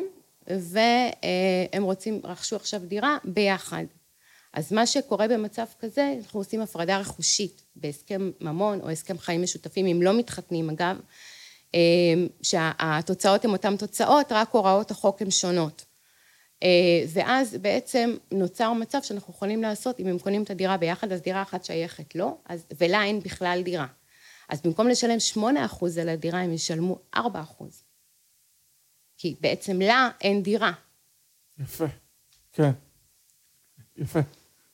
והם רוצים, רכשו עכשיו דירה ביחד. אז מה שקורה במצב כזה, אנחנו עושים הפרדה רכושית בהסכם ממון או הסכם חיים משותפים, אם לא מתחתנים אגב, שהתוצאות הן אותן תוצאות, רק הוראות החוק הן שונות. אה, ואז בעצם נוצר מצב שאנחנו יכולים לעשות, אם הם קונים את הדירה ביחד, אז דירה אחת שייכת לו, אז, ולה אין בכלל דירה. אז במקום לשלם 8% על הדירה, הם ישלמו 4%. כי בעצם לה אין דירה. יפה, כן. יפה.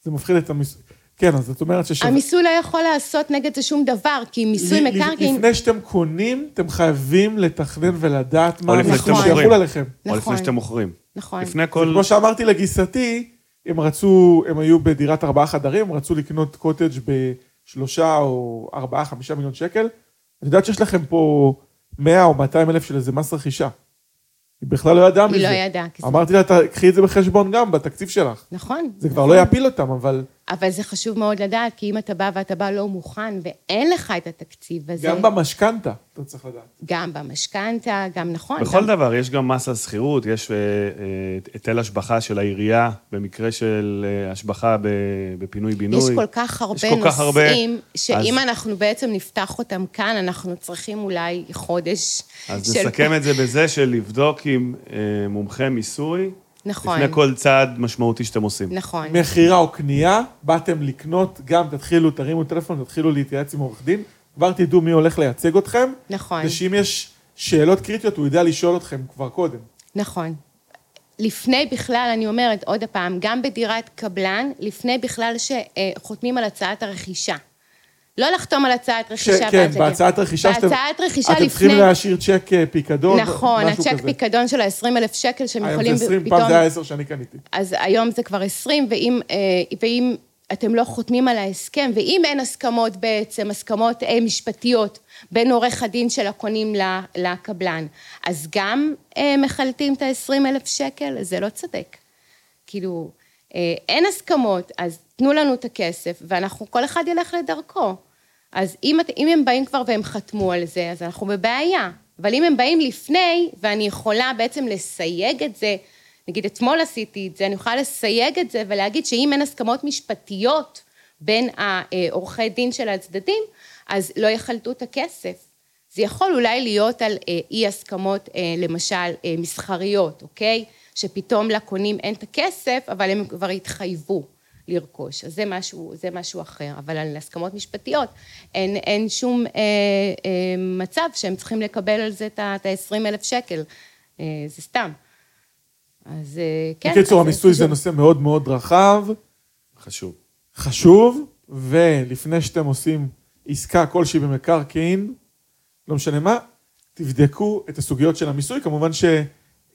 זה מפחיד את המיסוי. כן, אז את אומרת ששווה... המיסוי לא יכול לעשות נגד זה שום דבר, כי מיסוי מקרקעין... לפני שאתם קונים, אתם חייבים לתכנן ולדעת מה... שאתם מוכרים. עליכם. נכון. או לפני שאתם מוכרים. נכון. לפני כל... כמו שאמרתי לגיסתי, הם רצו, הם היו בדירת ארבעה חדרים, הם רצו לקנות קוטג' בשלושה או ארבעה, חמישה מיליון שקל. את יודעת שיש לכם פה 100 או 200 אלף של איזה מס רכישה. היא בכלל לא ידעה מזה. היא לא ידעה. אמרתי לה, קחי את זה בחשבון גם, בתקציב שלך. נכון. זה כבר לא יפיל אותם, אבל... אבל זה חשוב מאוד לדעת, כי אם אתה בא ואתה בא לא מוכן ואין לך את התקציב הזה... גם במשכנתה, אתה צריך לדעת. גם במשכנתה, גם נכון. בכל גם... דבר, יש גם מס על שכירות, יש היטל uh, uh, השבחה של העירייה, במקרה של uh, השבחה בפינוי-בינוי. יש כל כך הרבה נושאים, כך הרבה, שאם אז... אנחנו בעצם נפתח אותם כאן, אנחנו צריכים אולי חודש אז של... נסכם את זה בזה של לבדוק עם מומחה מיסוי, נכון. לפני כל צעד משמעותי שאתם עושים. נכון. מכירה או קנייה, באתם לקנות, גם תתחילו, תרימו טלפון, תתחילו להתייעץ עם עורך דין, כבר תדעו מי הולך לייצג אתכם. נכון. ושאם יש שאלות קריטיות, הוא יודע לשאול אתכם כבר קודם. נכון. לפני בכלל, אני אומרת עוד פעם, גם בדירת קבלן, לפני בכלל שחותמים על הצעת הרכישה. לא לחתום על הצעת רכישה. כן, בהצעת רכישה שאתם... בהצעת רכישה לפני... אתם צריכים להשאיר צ'ק אה, פיקדון, נכון, הצ'ק פיקדון של ה-20 אלף שקל שהם יכולים היום זה 20, פתאום... פעם זה היה 10 שאני קניתי. אז היום זה כבר 20, ואם, אה, ואם אתם לא חותמים על ההסכם, ואם אין הסכמות בעצם, הסכמות אה, משפטיות בין עורך הדין של הקונים לקבלן, אז גם מחלטים את ה-20 אלף שקל? זה לא צודק. כאילו, אין הסכמות, אז תנו לנו את הכסף, ואנחנו, כל אחד ילך לדרכו. אז אם, אם הם באים כבר והם חתמו על זה, אז אנחנו בבעיה. אבל אם הם באים לפני, ואני יכולה בעצם לסייג את זה, נגיד אתמול עשיתי את זה, אני יכולה לסייג את זה ולהגיד שאם אין הסכמות משפטיות בין העורכי דין של הצדדים, אז לא יחלטו את הכסף. זה יכול אולי להיות על אה, אי הסכמות, אה, למשל, אה, מסחריות, אוקיי? שפתאום לקונים אין את הכסף, אבל הם כבר התחייבו. לרכוש. אז זה משהו, זה משהו אחר, אבל על הסכמות משפטיות אין, אין שום אה, אה, מצב שהם צריכים לקבל על זה את ה-20 אלף שקל, אה, זה סתם. אז אה, כן. בקיצור, המיסוי זה נושא מאוד מאוד רחב. חשוב. חשוב, ולפני שאתם עושים עסקה כלשהי במקרקעין, לא משנה מה, תבדקו את הסוגיות של המיסוי. כמובן ש...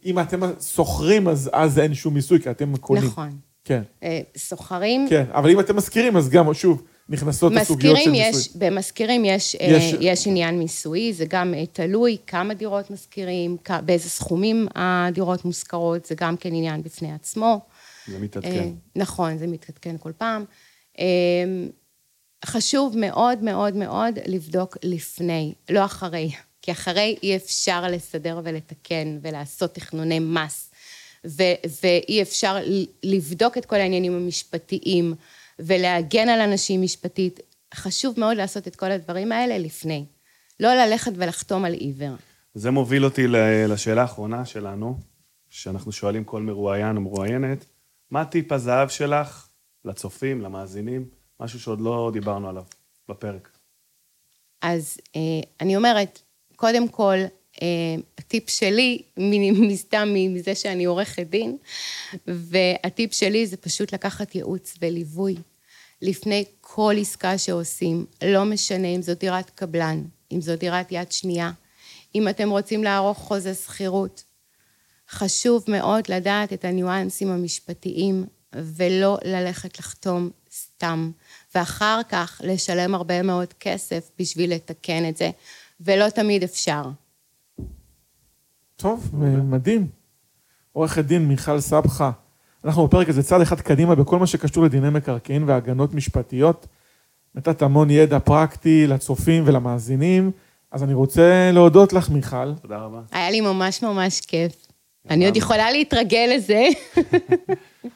אם אתם שוכרים, אז, אז אין שום מיסוי, כי אתם קונים. נכון. כן, אה, סוחרים, כן. אבל אם אתם משכירים, אז גם, שוב, נכנסות הסוגיות של מיסוי. במזכירים יש, אה, יש- יש עניין מיסויי, זה גם אה, תלוי כמה דירות משכירים, כ- באיזה סכומים הדירות מושכרות, זה גם כן עניין בפני עצמו. זה מתעדכן. נכון, זה מתעדכן כל פעם. חשוב מאוד מאוד מאוד לבדוק לפני, לא אחרי, כי אחרי אי אפשר לסדר ולתקן ולעשות תכנוני מס, ו- ואי אפשר לבדוק את כל העניינים המשפטיים ולהגן על אנשים משפטית. חשוב מאוד לעשות את כל הדברים האלה לפני. לא ללכת ולחתום על עיוור. זה מוביל אותי לשאלה האחרונה שלנו, שאנחנו שואלים כל מרואיין או מרואיינת, מה טיפ הזהב שלך לצופים, למאזינים, משהו שעוד לא דיברנו עליו בפרק? אז אה, אני אומרת, קודם כל, הטיפ שלי, מסתם מזה שאני עורכת דין, והטיפ שלי זה פשוט לקחת ייעוץ וליווי לפני כל עסקה שעושים, לא משנה אם זו דירת קבלן, אם זו דירת יד שנייה, אם אתם רוצים לערוך חוזה שכירות. חשוב מאוד לדעת את הניואנסים המשפטיים ולא ללכת לחתום סתם, ואחר כך לשלם הרבה מאוד כסף בשביל לתקן את זה, ולא תמיד אפשר. טוב, מדהים. עורכת דין מיכל סבחה. אנחנו בפרק הזה צעד אחד קדימה בכל מה שקשור לדיני מקרקעין והגנות משפטיות. נתת המון ידע פרקטי לצופים ולמאזינים, אז אני רוצה להודות לך, מיכל. תודה רבה. היה לי ממש ממש כיף. אני עוד יכולה להתרגל לזה.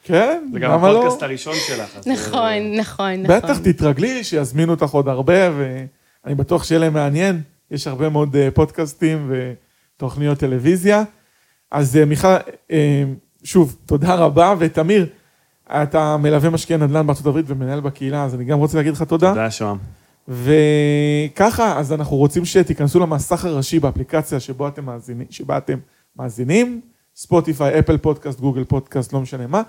כן, זה גם למה לא? הפודקאסט הראשון שלך. נכון, נכון, נכון. בטח, תתרגלי, שיזמינו אותך עוד הרבה, ואני בטוח שיהיה להם מעניין. יש הרבה מאוד אה, פודקאסטים ותוכניות טלוויזיה. אז אה, מיכל, אה, שוב, תודה רבה, ותמיר, אתה מלווה משקיע נדל"ן בארצות הברית ומנהל בקהילה, אז אני גם רוצה להגיד לך תודה. תודה, שוהם. וככה, אז אנחנו רוצים שתיכנסו למסך הראשי באפליקציה שבו אתם מאזינים, שבה אתם מאזינים, ספוטיפיי, אפל פודקאסט, גוגל פודקאסט, לא משנה מה,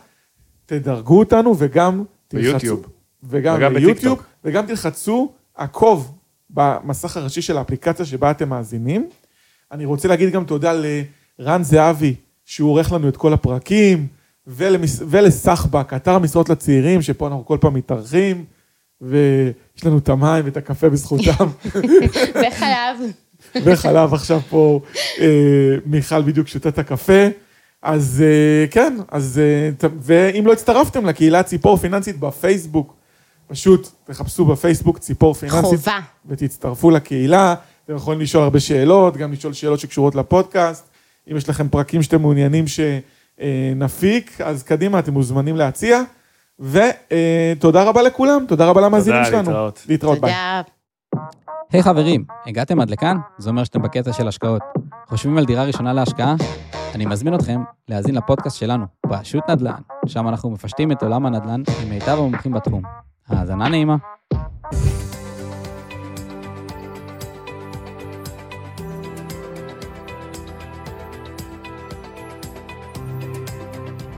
תדרגו אותנו וגם תלחצו. ביוטיוב. וגם, וגם ביוטיוב. וגם תלחצו עקוב במסך הראשי של האפליקציה שבה אתם מאזינים. אני רוצה להגיד גם תודה לרן זהבי, שהוא עורך לנו את כל הפרקים, ולמס... ולסחבק, אתר המשרות לצעירים, שפה אנחנו כל פעם מתארחים, ויש לנו את המים ואת הקפה בזכותם. וחלב. וחלב עכשיו פה, אה, מיכל בדיוק שותה את הקפה. אז אה, כן, אז... אה, ת- ואם לא הצטרפתם לקהילה ציפור פיננסית בפייסבוק, פשוט תחפשו בפייסבוק ציפור פיננסית. חובה. ותצטרפו לקהילה. אתם יכולים לשאול הרבה שאלות, גם לשאול שאלות שקשורות לפודקאסט. אם יש לכם פרקים שאתם מעוניינים שנפיק, אז קדימה, אתם מוזמנים להציע. ותודה רבה לכולם, תודה רבה למאזינים תודה, שלנו. להתראות. להתראות, ביי. תודה. היי חברים, הגעתם עד לכאן? זה אומר שאתם בקטע של השקעות. חושבים על דירה ראשונה להשקעה? אני מזמין אתכם להאזין לפודקאסט שלנו, פשוט נדל"ן, שם אנחנו מפשטים את עולם הנדל"ן עם מיטב המומחים בתחום. האזנה נעימה.